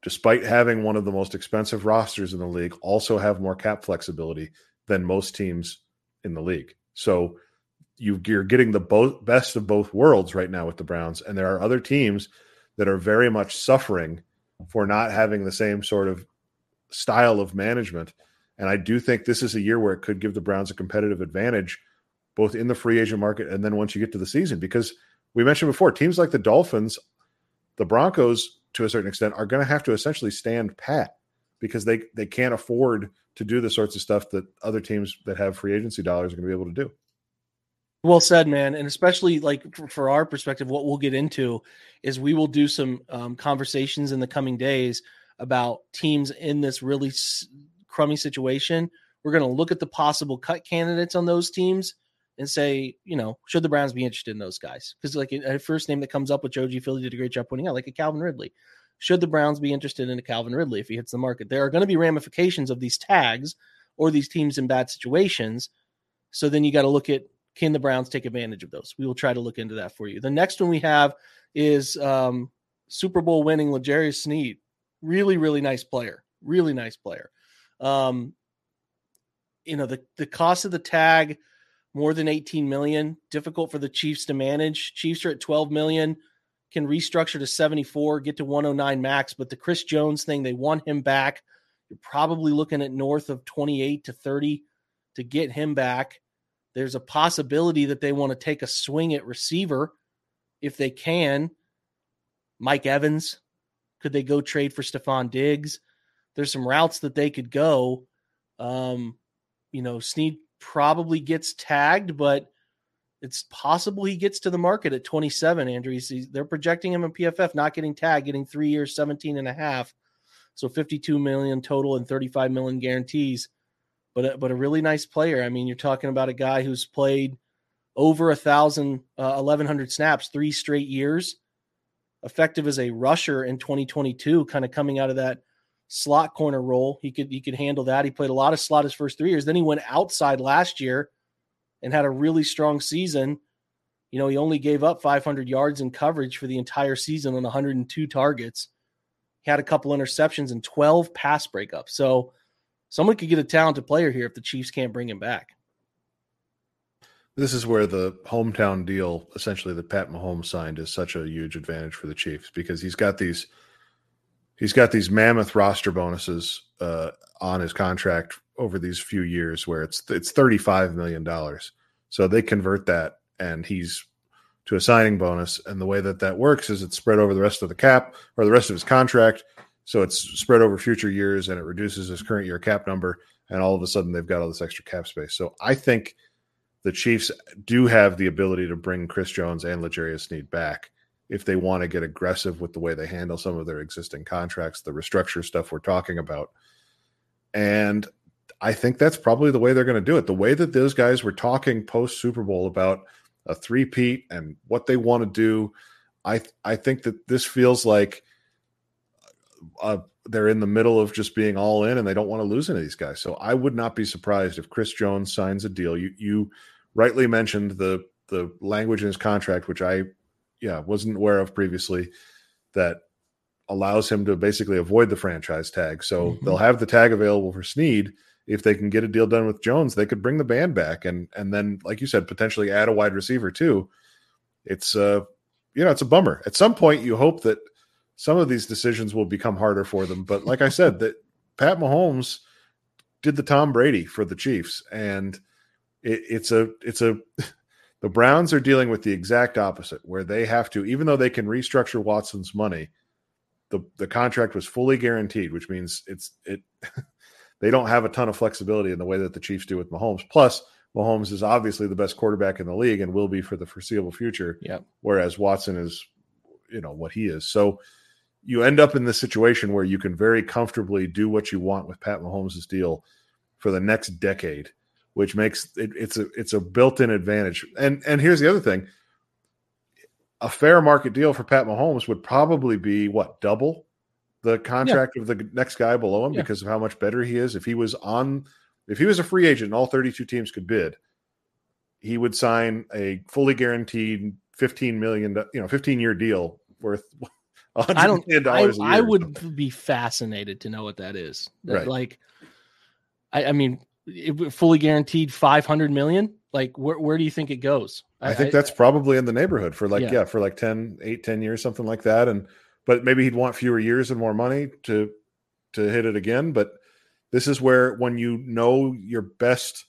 despite having one of the most expensive rosters in the league, also have more cap flexibility than most teams in the league. So you, are getting the both best of both worlds right now with the Browns, and there are other teams that are very much suffering for not having the same sort of style of management. And I do think this is a year where it could give the Browns a competitive advantage, both in the free agent market and then once you get to the season, because we mentioned before teams like the Dolphins, the Broncos to a certain extent are going to have to essentially stand pat because they they can't afford to do the sorts of stuff that other teams that have free agency dollars are going to be able to do. Well said, man. And especially like for our perspective, what we'll get into is we will do some um, conversations in the coming days about teams in this really crummy situation. We're going to look at the possible cut candidates on those teams and say, you know, should the Browns be interested in those guys? Because like a first name that comes up with Joe G. Philly did a great job pointing out, like a Calvin Ridley. Should the Browns be interested in a Calvin Ridley if he hits the market? There are going to be ramifications of these tags or these teams in bad situations. So then you got to look at can the Browns take advantage of those? We will try to look into that for you. The next one we have is um, Super Bowl winning L'Jarius Sneed. Really, really nice player. Really nice player. Um, you know, the, the cost of the tag – more than 18 million. Difficult for the Chiefs to manage. Chiefs are at 12 million, can restructure to 74, get to 109 max. But the Chris Jones thing, they want him back. You're probably looking at north of 28 to 30 to get him back. There's a possibility that they want to take a swing at receiver if they can. Mike Evans, could they go trade for Stefon Diggs? There's some routes that they could go. Um, you know, Sneed probably gets tagged, but it's possible he gets to the market at 27, Andrew. He's, they're projecting him in PFF not getting tagged, getting three years, 17 and a half. So 52 million total and 35 million guarantees. But a, but a really nice player. I mean, you're talking about a guy who's played over a thousand, uh, 1100 snaps three straight years, effective as a rusher in 2022, kind of coming out of that slot corner role. He could he could handle that. He played a lot of slot his first three years. Then he went outside last year and had a really strong season. You know, he only gave up 500 yards in coverage for the entire season on 102 targets. He had a couple interceptions and 12 pass breakups. So someone could get a talented player here if the Chiefs can't bring him back. This is where the hometown deal, essentially that Pat Mahomes signed, is such a huge advantage for the Chiefs because he's got these he's got these mammoth roster bonuses uh, on his contract over these few years where it's it's thirty five million dollars. So they convert that, and he's to a signing bonus. And the way that that works is it's spread over the rest of the cap or the rest of his contract. So it's spread over future years, and it reduces his current year cap number. And all of a sudden, they've got all this extra cap space. So I think the Chiefs do have the ability to bring Chris Jones and L'Jarius Sneed back if they want to get aggressive with the way they handle some of their existing contracts, the restructure stuff we're talking about. And I think that's probably the way they're going to do it. The way that those guys were talking post Super Bowl about a three-peat and what they want to do, I I think that this feels like uh, they're in the middle of just being all in and they don't want to lose any of these guys. So I would not be surprised if Chris Jones signs a deal. You you rightly mentioned the the language in his contract, which I yeah wasn't aware of previously, that allows him to basically avoid the franchise tag. So mm-hmm. they'll have the tag available for Sneed. If they can get a deal done with Jones, they could bring the band back and and then, like you said, potentially add a wide receiver too. It's uh you know, it's a bummer. At some point you hope that some of these decisions will become harder for them. But like I said, that Pat Mahomes did the Tom Brady for the Chiefs. And it, it's a it's a the Browns are dealing with the exact opposite, where they have to, even though they can restructure Watson's money, the the contract was fully guaranteed, which means it's it they don't have a ton of flexibility in the way that the Chiefs do with Mahomes. Plus, Mahomes is obviously the best quarterback in the league and will be for the foreseeable future. Yep. Whereas Watson is, you know, what he is. So you end up in this situation where you can very comfortably do what you want with Pat Mahomes' deal for the next decade, which makes it, it's a it's a built-in advantage. And and here's the other thing: a fair market deal for Pat Mahomes would probably be what double the contract yeah. of the next guy below him yeah. because of how much better he is. If he was on, if he was a free agent and all 32 teams could bid, he would sign a fully guaranteed 15 million, you know, 15 year deal worth. I don't. I, I, would be fascinated to know what that is. Right. Like, I, I mean, fully guaranteed 500 million. Like, where where do you think it goes? I, I think that's probably in the neighborhood for like yeah. yeah for like 10, 8, 10 years, something like that, and but maybe he'd want fewer years and more money to to hit it again. But this is where when you know your best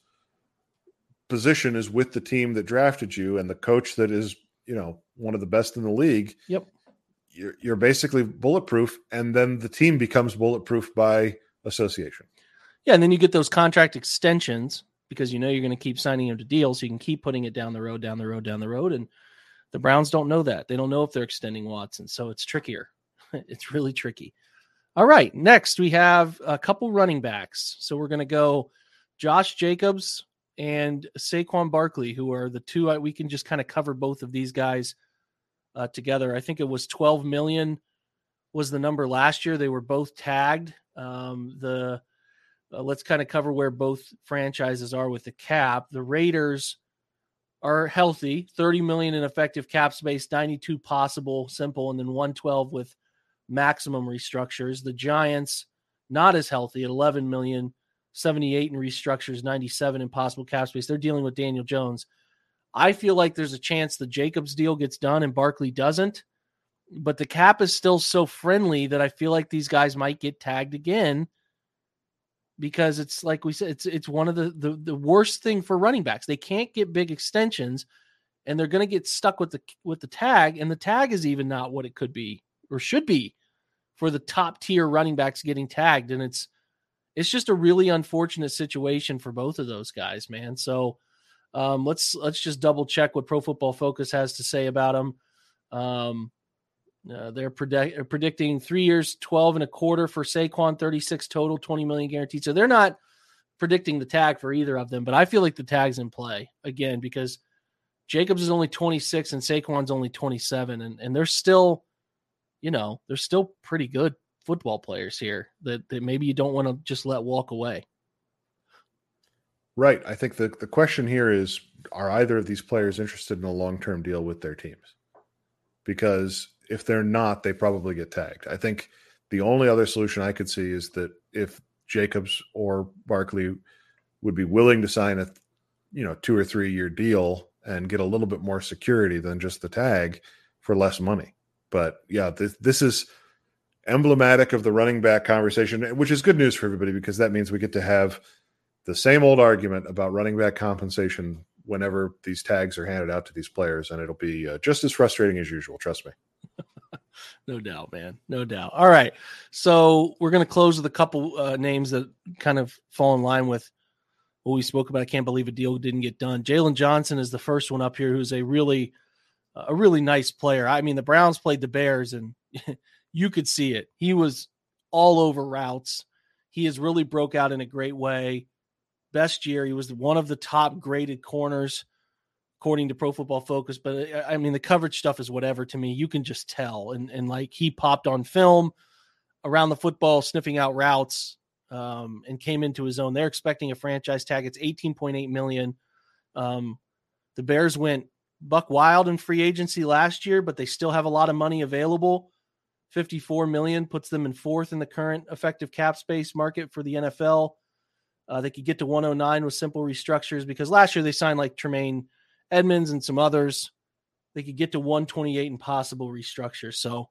position is with the team that drafted you and the coach that is you know one of the best in the league. Yep. You're, you're basically bulletproof, and then the team becomes bulletproof by association. Yeah, and then you get those contract extensions because you know you're going to keep signing him to deals, so you can keep putting it down the road, down the road, down the road, and the Browns don't know that. They don't know if they're extending Watson, so it's trickier. it's really tricky. All right, next we have a couple running backs. So we're going to go Josh Jacobs and Saquon Barkley, who are the two. Uh, we can just kind of cover both of these guys uh, together. I think it was 12 million was the number last year. They were both tagged. Um, the uh, let's kind of cover where both franchises are with the cap. The Raiders are healthy 30 million in effective cap space 92 possible simple and then 112 with maximum restructures the giants not as healthy at 11 million 78 in restructures, 97 in possible cap space. They're dealing with Daniel Jones. I feel like there's a chance the Jacobs deal gets done and Barkley doesn't, but the cap is still so friendly that I feel like these guys might get tagged again because it's like we said, it's it's one of the the, the worst thing for running backs. They can't get big extensions, and they're going to get stuck with the with the tag, and the tag is even not what it could be or should be for the top tier running backs getting tagged, and it's it's just a really unfortunate situation for both of those guys, man. So um, let's let's just double check what Pro Football Focus has to say about them. Um, uh, they're predict- predicting three years, 12 and a quarter for Saquon, 36 total, 20 million guaranteed. So they're not predicting the tag for either of them, but I feel like the tag's in play again because Jacobs is only 26 and Saquon's only 27, and, and they're still, you know, they're still pretty good football players here that, that maybe you don't want to just let walk away. Right. I think the, the question here is are either of these players interested in a long term deal with their teams? Because if they're not, they probably get tagged. I think the only other solution I could see is that if Jacobs or Barkley would be willing to sign a you know two or three year deal and get a little bit more security than just the tag for less money. But yeah, this, this is emblematic of the running back conversation, which is good news for everybody because that means we get to have the same old argument about running back compensation whenever these tags are handed out to these players, and it'll be uh, just as frustrating as usual. Trust me. No doubt, man. No doubt. All right. So we're going to close with a couple uh, names that kind of fall in line with what we spoke about. I can't believe a deal didn't get done. Jaylon Johnson is the first one up here who's a really, a really nice player. I mean, the Browns played the Bears and you could see it. He was all over routes. He has really broke out in a great way. Best year. He was one of the top graded corners according to Pro Football Focus. But uh, I mean, the coverage stuff is whatever to me. You can just tell. And and like he popped on film around the football, sniffing out routes, um, and came into his own. They're expecting a franchise tag. It's 18.8 million. Um, the Bears went buck wild in free agency last year, but they still have a lot of money available. 54 million puts them in fourth in the current effective cap space market for the NFL. Uh, they could get to 109 with simple restructures because last year they signed like Tremaine Edmunds and some others. They could get to 128 and possible restructure. So,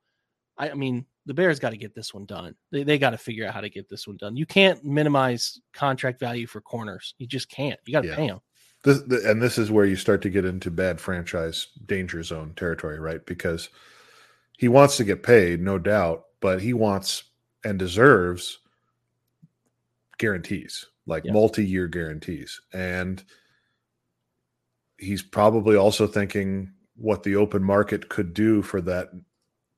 I, I mean, the Bears got to get this one done. They, they got to figure out how to get this one done. You can't minimize contract value for corners. You just can't. You got to yeah. pay them. This, the, and this is where you start to get into bad franchise danger zone territory, right? Because he wants to get paid, no doubt, but he wants and deserves guarantees, like multi year guarantees. And – he's probably also thinking what the open market could do for that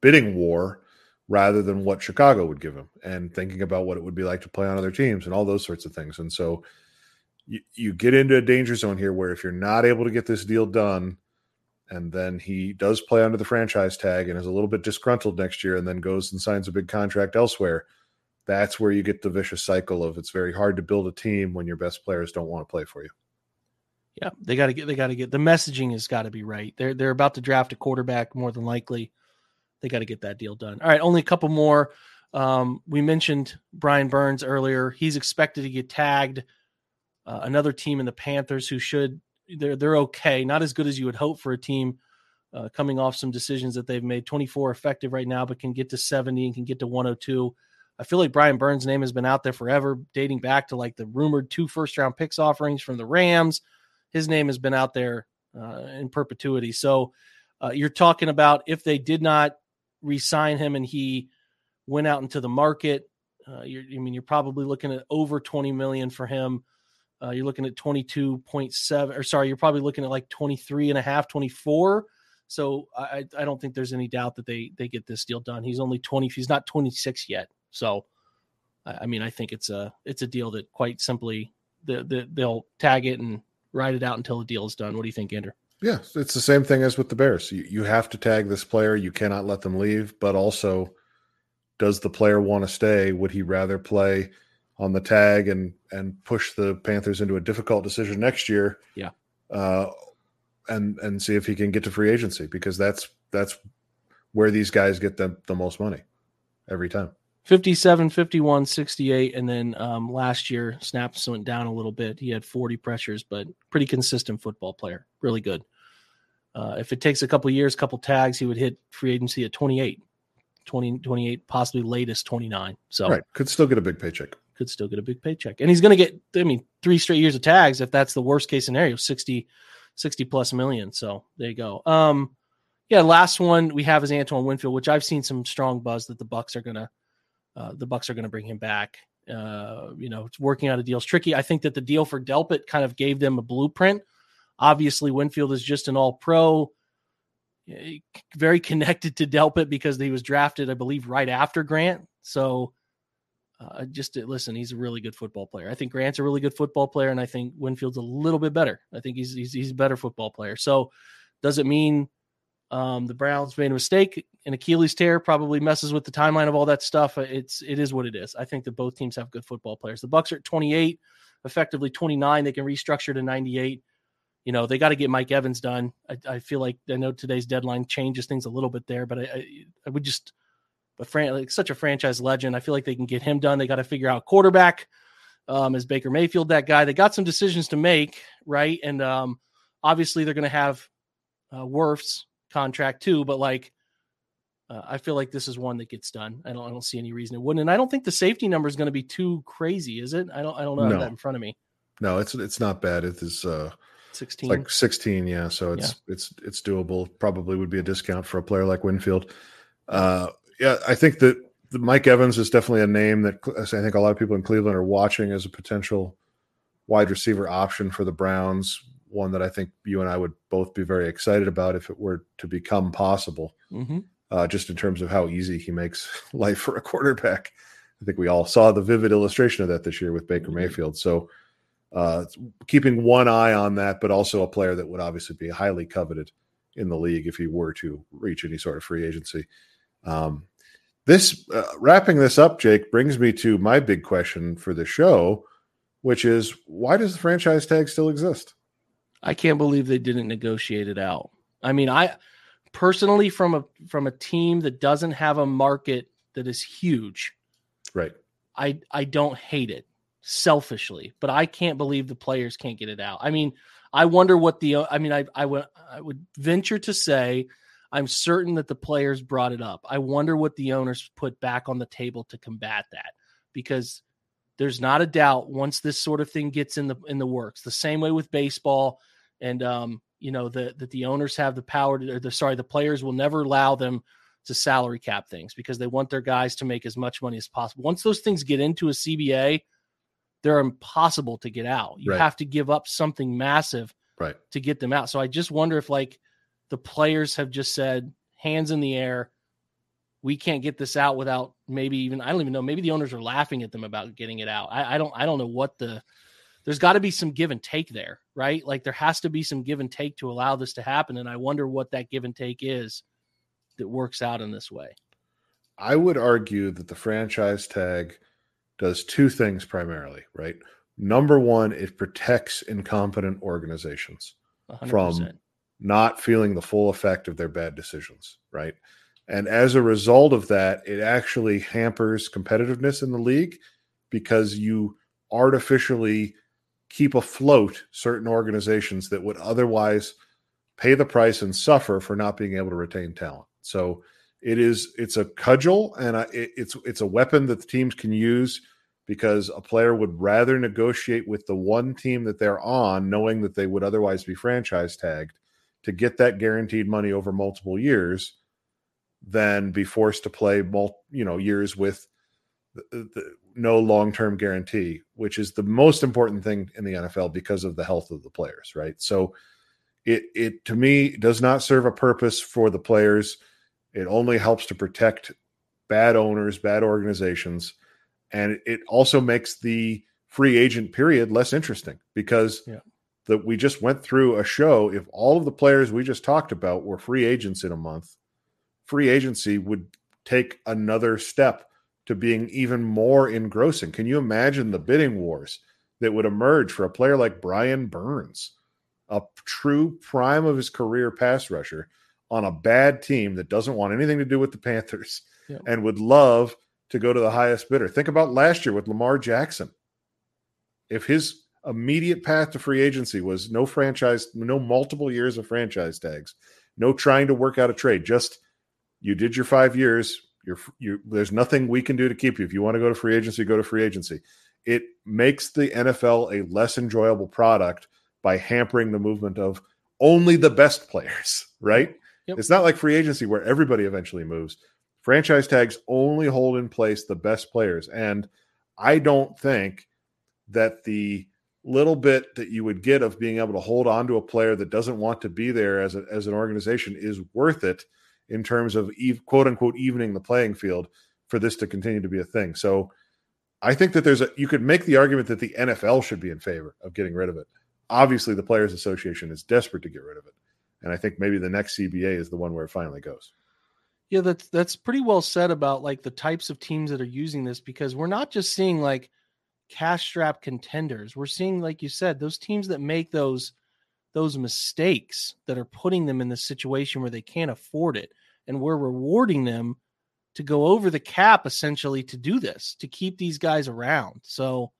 bidding war rather than what Chicago would give him and thinking about what it would be like to play on other teams and all those sorts of things. And so you, you get into a danger zone here where if you're not able to get this deal done and then he does play under the franchise tag and is a little bit disgruntled next year and then goes and signs a big contract elsewhere, that's where you get the vicious cycle of it's very hard to build a team when your best players don't want to play for you. Yeah, they got to get. They got to get. The messaging has got to be right. They're they're about to draft a quarterback more than likely. They got to get that deal done. All right, only a couple more. Um, we mentioned Brian Burns earlier. He's expected to get tagged. Uh, another team in the Panthers who should they're they're okay, not as good as you would hope for a team uh, coming off some decisions that they've made. 24 effective right now, but can get to 70 and can get to 102. I feel like Brian Burns' name has been out there forever, dating back to like the rumored two first round picks offerings from the Rams his name has been out there uh, in perpetuity. So uh, you're talking about if they did not re-sign him and he went out into the market, uh, I mean, you're probably looking at over 20 million for him. Uh, you're looking at 22.7 or sorry, you're probably looking at like 23 and a half, 24. So I, I don't think there's any doubt that they, they get this deal done. He's only 20. He's not 26 yet. So, I mean, I think it's a, it's a deal that quite simply the, the, they'll tag it and ride it out until the deal is done. What do you think, Andrew? Yeah, it's the same thing as with the Bears. You, you have to tag this player. You cannot let them leave. But also, does the player want to stay? Would he rather play on the tag and and push the Panthers into a difficult decision next year? Yeah. Uh, and and see if he can get to free agency because that's that's where these guys get the, the most money every time. 57, 51, 68. And then um, last year, snaps went down a little bit. He had 40 pressures, but pretty consistent football player. Really good. Uh, if it takes a couple years, couple tags, he would hit free agency at 28, 20, 28, possibly latest 29. So, right. Could still get a big paycheck. Could still get a big paycheck. And he's going to get, I mean, three straight years of tags if that's the worst case scenario, 60, 60 plus million. So there you go. Um, yeah, last one we have is Antoine Winfield, which I've seen some strong buzz that the Bucs are gonna uh, the Bucs are gonna bring him back. Uh, you know, working out a deal is tricky. I think that the deal for Delpit kind of gave them a blueprint. Obviously, Winfield is just an all pro, very connected to Delpit because he was drafted, I believe, right after Grant. So uh, just to, listen, he's a really good football player. I think Grant's a really good football player, and I think Winfield's a little bit better. I think he's he's, he's a better football player. So does it mean um, the Browns made a mistake. An Achilles tear probably messes with the timeline of all that stuff. It's it is what it is. I think that both teams have good football players. The Bucs are at 28, effectively 29. They can restructure to 98. You know they got to get Mike Evans done. I, I, feel like I know today's deadline changes things a little bit there, but I, I, I would just, but Fran, like such a franchise legend, I feel like they can get him done. They got to figure out quarterback. Um, is Baker Mayfield that guy? They got some decisions to make, right? And um, obviously they're going to have uh, Wirfs contract too, but like uh, I feel like this is one that gets done. I don't I don't see any reason it wouldn't. And I don't think the safety number is going to be too crazy, is it? I don't I don't know no. that in front of me. No, it's it's not bad. It is uh 16 like 16, yeah, so it's yeah. it's it's doable. Probably would be a discount for a player like Winfield. Uh yeah, I think that the Mike Evans is definitely a name that I think a lot of people in Cleveland are watching as a potential wide receiver option for the Browns one that I think you and I would both be very excited about if it were to become possible. Mm-hmm. Uh, just in terms of how easy he makes life for a quarterback. I think we all saw the vivid illustration of that this year with Baker mm-hmm. Mayfield. So, uh, keeping one eye on that, but also a player that would obviously be highly coveted in the league if he were to reach any sort of free agency. Um, this uh, wrapping this up, Jake, brings me to my big question for the show, which is why does the franchise tag still exist? I can't believe they didn't negotiate it out. I mean, I personally from a from a team that doesn't have a market that is huge. Right. I I don't hate it selfishly, but I can't believe the players can't get it out. I mean, I wonder what the I mean, I I would I would venture to say I'm certain that the players brought it up. I wonder what the owners put back on the table to combat that because there's not a doubt once this sort of thing gets in the in the works. The same way with baseball, and um, you know that that the owners have the power to. the sorry, the players will never allow them to salary cap things because they want their guys to make as much money as possible. Once those things get into a CBA, they're impossible to get out. You right. have to give up something massive right. to get them out. So I just wonder if like the players have just said hands in the air we can't get this out without maybe even I don't even know maybe the owners are laughing at them about getting it out. I, I don't I don't know what the there's got to be some give and take there, right? Like there has to be some give and take to allow this to happen, and I wonder what that give and take is that works out in this way. I would argue that the franchise tag does two things primarily, right? Number one, it protects incompetent organizations 100%. from not feeling the full effect of their bad decisions, right? And as a result of that, it actually hampers competitiveness in the league because you artificially keep afloat certain organizations that would otherwise pay the price and suffer for not being able to retain talent. So it is it's a cudgel and a, it, it's it's a weapon that the teams can use because a player would rather negotiate with the one team that they're on knowing that they would otherwise be franchise tagged to get that guaranteed money over multiple years than be forced to play you know years with the, the, no long-term guarantee which is the most important thing in the NFL because of the health of the players right so it it to me does not serve a purpose for the players it only helps to protect bad owners bad organizations and it also makes the free agent period less interesting because yeah. that we just went through a show if all of the players we just talked about were free agents in a month free agency would take another step to being even more engrossing. Can you imagine the bidding wars that would emerge for a player like Brian Burns, a true prime of his career pass rusher on a bad team that doesn't want anything to do with the Panthers yeah. and would love to go to the highest bidder. Think about last year with Lamar Jackson. If his immediate path to free agency was no franchise, no multiple years of franchise tags, no trying to work out a trade, just you did your five years. You're, you, there's nothing we can do to keep you. If you want to go to free agency, go to free agency. It makes the NFL a less enjoyable product by hampering the movement of only the best players, right? Yep. It's not like free agency where everybody eventually moves. Franchise tags only hold in place the best players. And I don't think that the little bit that you would get of being able to hold on to a player that doesn't want to be there as, a, as an organization is worth it in terms of quote unquote evening the playing field for this to continue to be a thing. So I think that there's a you could make the argument that the NFL should be in favor of getting rid of it. Obviously, the Players Association is desperate to get rid of it. And I think maybe the next CBA is the one where it finally goes. Yeah, that's that's pretty well said about like the types of teams that are using this because we're not just seeing like cash strap contenders. We're seeing, like you said, those teams that make those those mistakes that are putting them in the situation where they can't afford it, and we're rewarding them to go over the cap essentially to do this to keep these guys around. So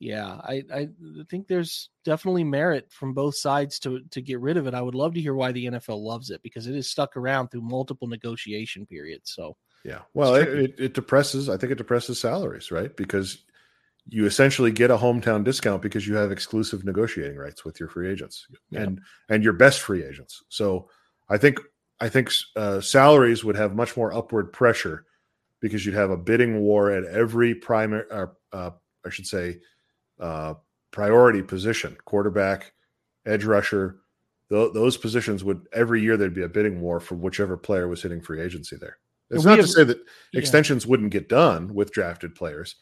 yeah, I, I think there's definitely merit from both sides to to get rid of it. I would love to hear why the NFL loves it because it is stuck around through multiple negotiation periods. So yeah, well, it, it, it depresses. I think it depresses salaries, right? Because you essentially get a hometown discount because you have exclusive negotiating rights with your free agents yeah. and and your best free agents. So I think I think uh, salaries would have much more upward pressure because you'd have a bidding war at every primary, uh, uh, I should say uh, priority position, quarterback, edge rusher. Th- those positions would every year there'd be a bidding war for whichever player was hitting free agency there. It's not have, to say that yeah. extensions wouldn't get done with drafted players,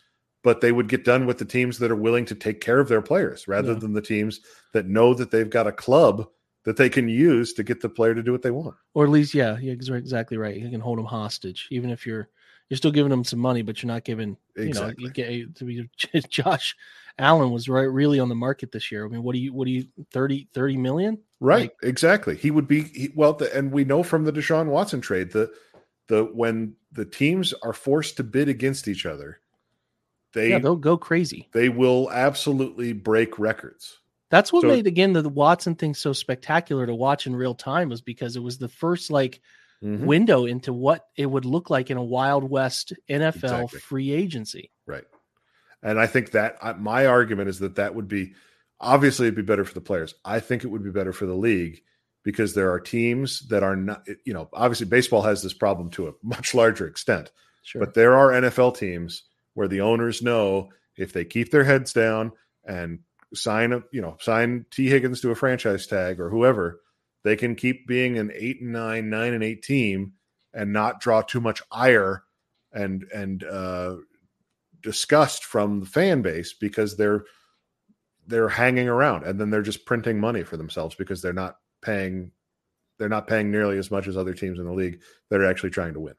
but they would get done with the teams that are willing to take care of their players rather yeah. than the teams that know that they've got a club that they can use to get the player to do what they want. Or at least, yeah, you're exactly right. You can hold them hostage, even if you're you're still giving them some money, but you're not giving exactly. you know you get to be Josh Allen was right really on the market this year. I mean, what do you what do you 30 30 million? Right, like, exactly. He would be he, well, the, and we know from the Deshaun Watson trade that the when the teams are forced to bid against each other, they yeah, they'll go crazy. They will absolutely break records. That's what so, made again the, the Watson thing so spectacular to watch in real time was because it was the first like mm-hmm. window into what it would look like in a Wild West NFL exactly. free agency. Right. And I think that my argument is that that would be obviously it'd be better for the players. I think it would be better for the league because there are teams that are not, you know, obviously baseball has this problem to a much larger extent. Sure. But there are NFL teams where the owners know if they keep their heads down and sign a, you know, sign Tee Higgins to a franchise tag or whoever, they can keep being an eight and nine, nine and eight team and not draw too much ire and and uh, disgust from the fan base because they're they're hanging around and then they're just printing money for themselves because they're not paying they're not paying nearly as much as other teams in the league that are actually trying to win.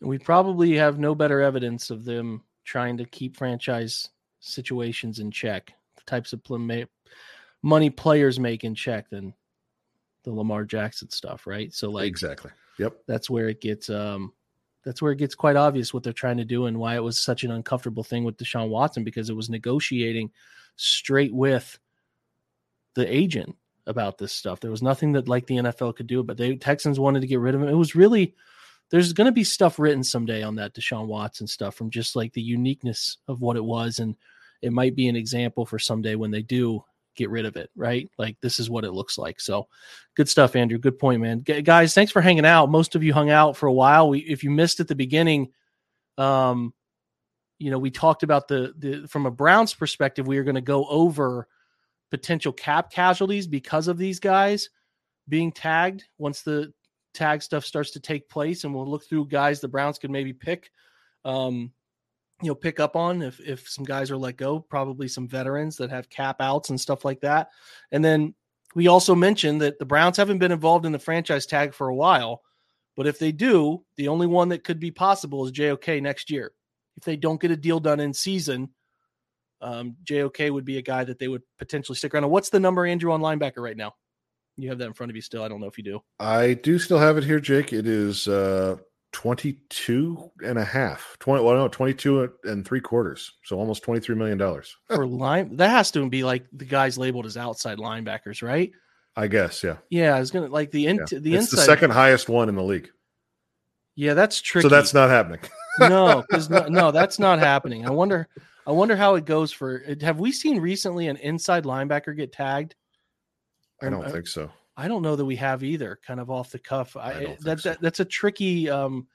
We probably have no better evidence of them trying to keep franchise situations in check, the types of money players make in check than the Lamar Jackson stuff, right? So like exactly. Yep. That's where it gets um that's where it gets quite obvious what they're trying to do and why it was such an uncomfortable thing with Deshaun Watson because it was negotiating straight with the agent about this stuff. There was nothing that like the NFL could do, but the Texans wanted to get rid of him. It was really there's going to be stuff written someday on that Deshaun Watson stuff from just like the uniqueness of what it was, and it might be an example for someday when they do get rid of it, right? Like this is what it looks like. So good stuff, Andrew. Good point, man. G- guys, thanks for hanging out. Most of you hung out for a while. We, if you missed at the beginning, um, you know, we talked about the the from a Browns perspective, we are going to go over potential cap casualties because of these guys being tagged once the tag stuff starts to take place, and we'll look through guys the Browns could maybe pick. Um, you know pick up on if if some guys are let go probably some veterans that have cap outs and stuff like that. And then we also mentioned that the browns haven't been involved in the franchise tag for a while but if they do the only one that could be possible is jok next year. If they don't get a deal done in season um, jok would be a guy that they would potentially stick around. What's the number andrew on linebacker right now you have that in front of you still i don't know if you do i do still have it here jake it is uh 22 and a half 20 well no 22 and three quarters so almost 23 million dollars for line. That has to be like the guys labeled as outside linebackers, right? i guess yeah, Yeah, I was gonna like the in, yeah. the it's inside. the second highest one in the league Yeah, that's tricky. so that's not happening no, because no, no, that's not happening. I wonder. I wonder how it goes for. Have we seen recently an inside linebacker get tagged? I don't Um, think so I don't know that we have either. Kind of off the cuff. I, I think that, so. that that's a tricky um,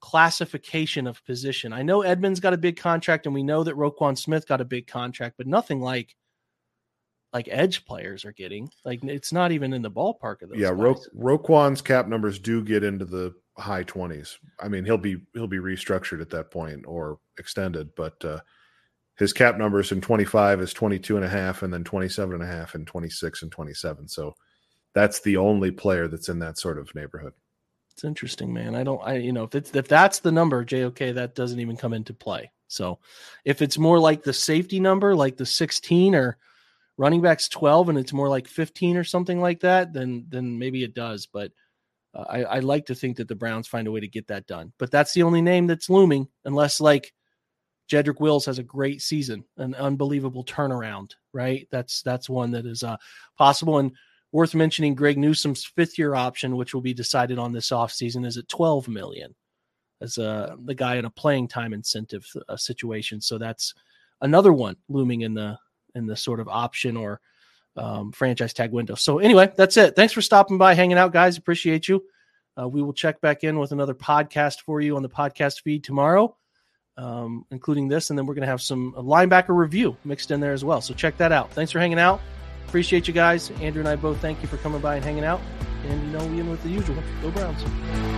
classification of position. I know Edmunds got a big contract, and we know that Roquan Smith got a big contract, but nothing like like edge players are getting. Like it's not even in the ballpark of those. yeah Ro- roquan's cap numbers do get into the high 20s i mean he'll be he'll be restructured at that point or extended but uh his cap numbers in 25 is 22 and a half and then 27 and a half and 26 and 27 so that's the only player that's in that sort of neighborhood It's interesting, man. I don't, I you know, if it's if that's the number, JOK, that doesn't even come into play. So, if it's more like the safety number, like the sixteen or running backs twelve, and it's more like fifteen or something like that, then then maybe it does. But uh, I, I like to think that the Browns find a way to get that done. But that's the only name that's looming, unless like Jedrick Wills has a great season, an unbelievable turnaround. Right? That's that's one that is uh, possible and worth mentioning greg newsome's fifth year option which will be decided on this offseason is at 12 million as uh, the guy in a playing time incentive uh, situation. So that's another one looming in the in the sort of option or um, franchise tag window. So anyway that's it. Thanks for stopping by hanging out guys. Appreciate you. Uh, we will check back in with another podcast for you on the podcast feed tomorrow um, including this and then we're going to have some linebacker review mixed in there as well so check that out thanks for hanging out Appreciate you guys. Andrew and I both thank you for coming by and hanging out. And you know, we in with the usual. Go Browns.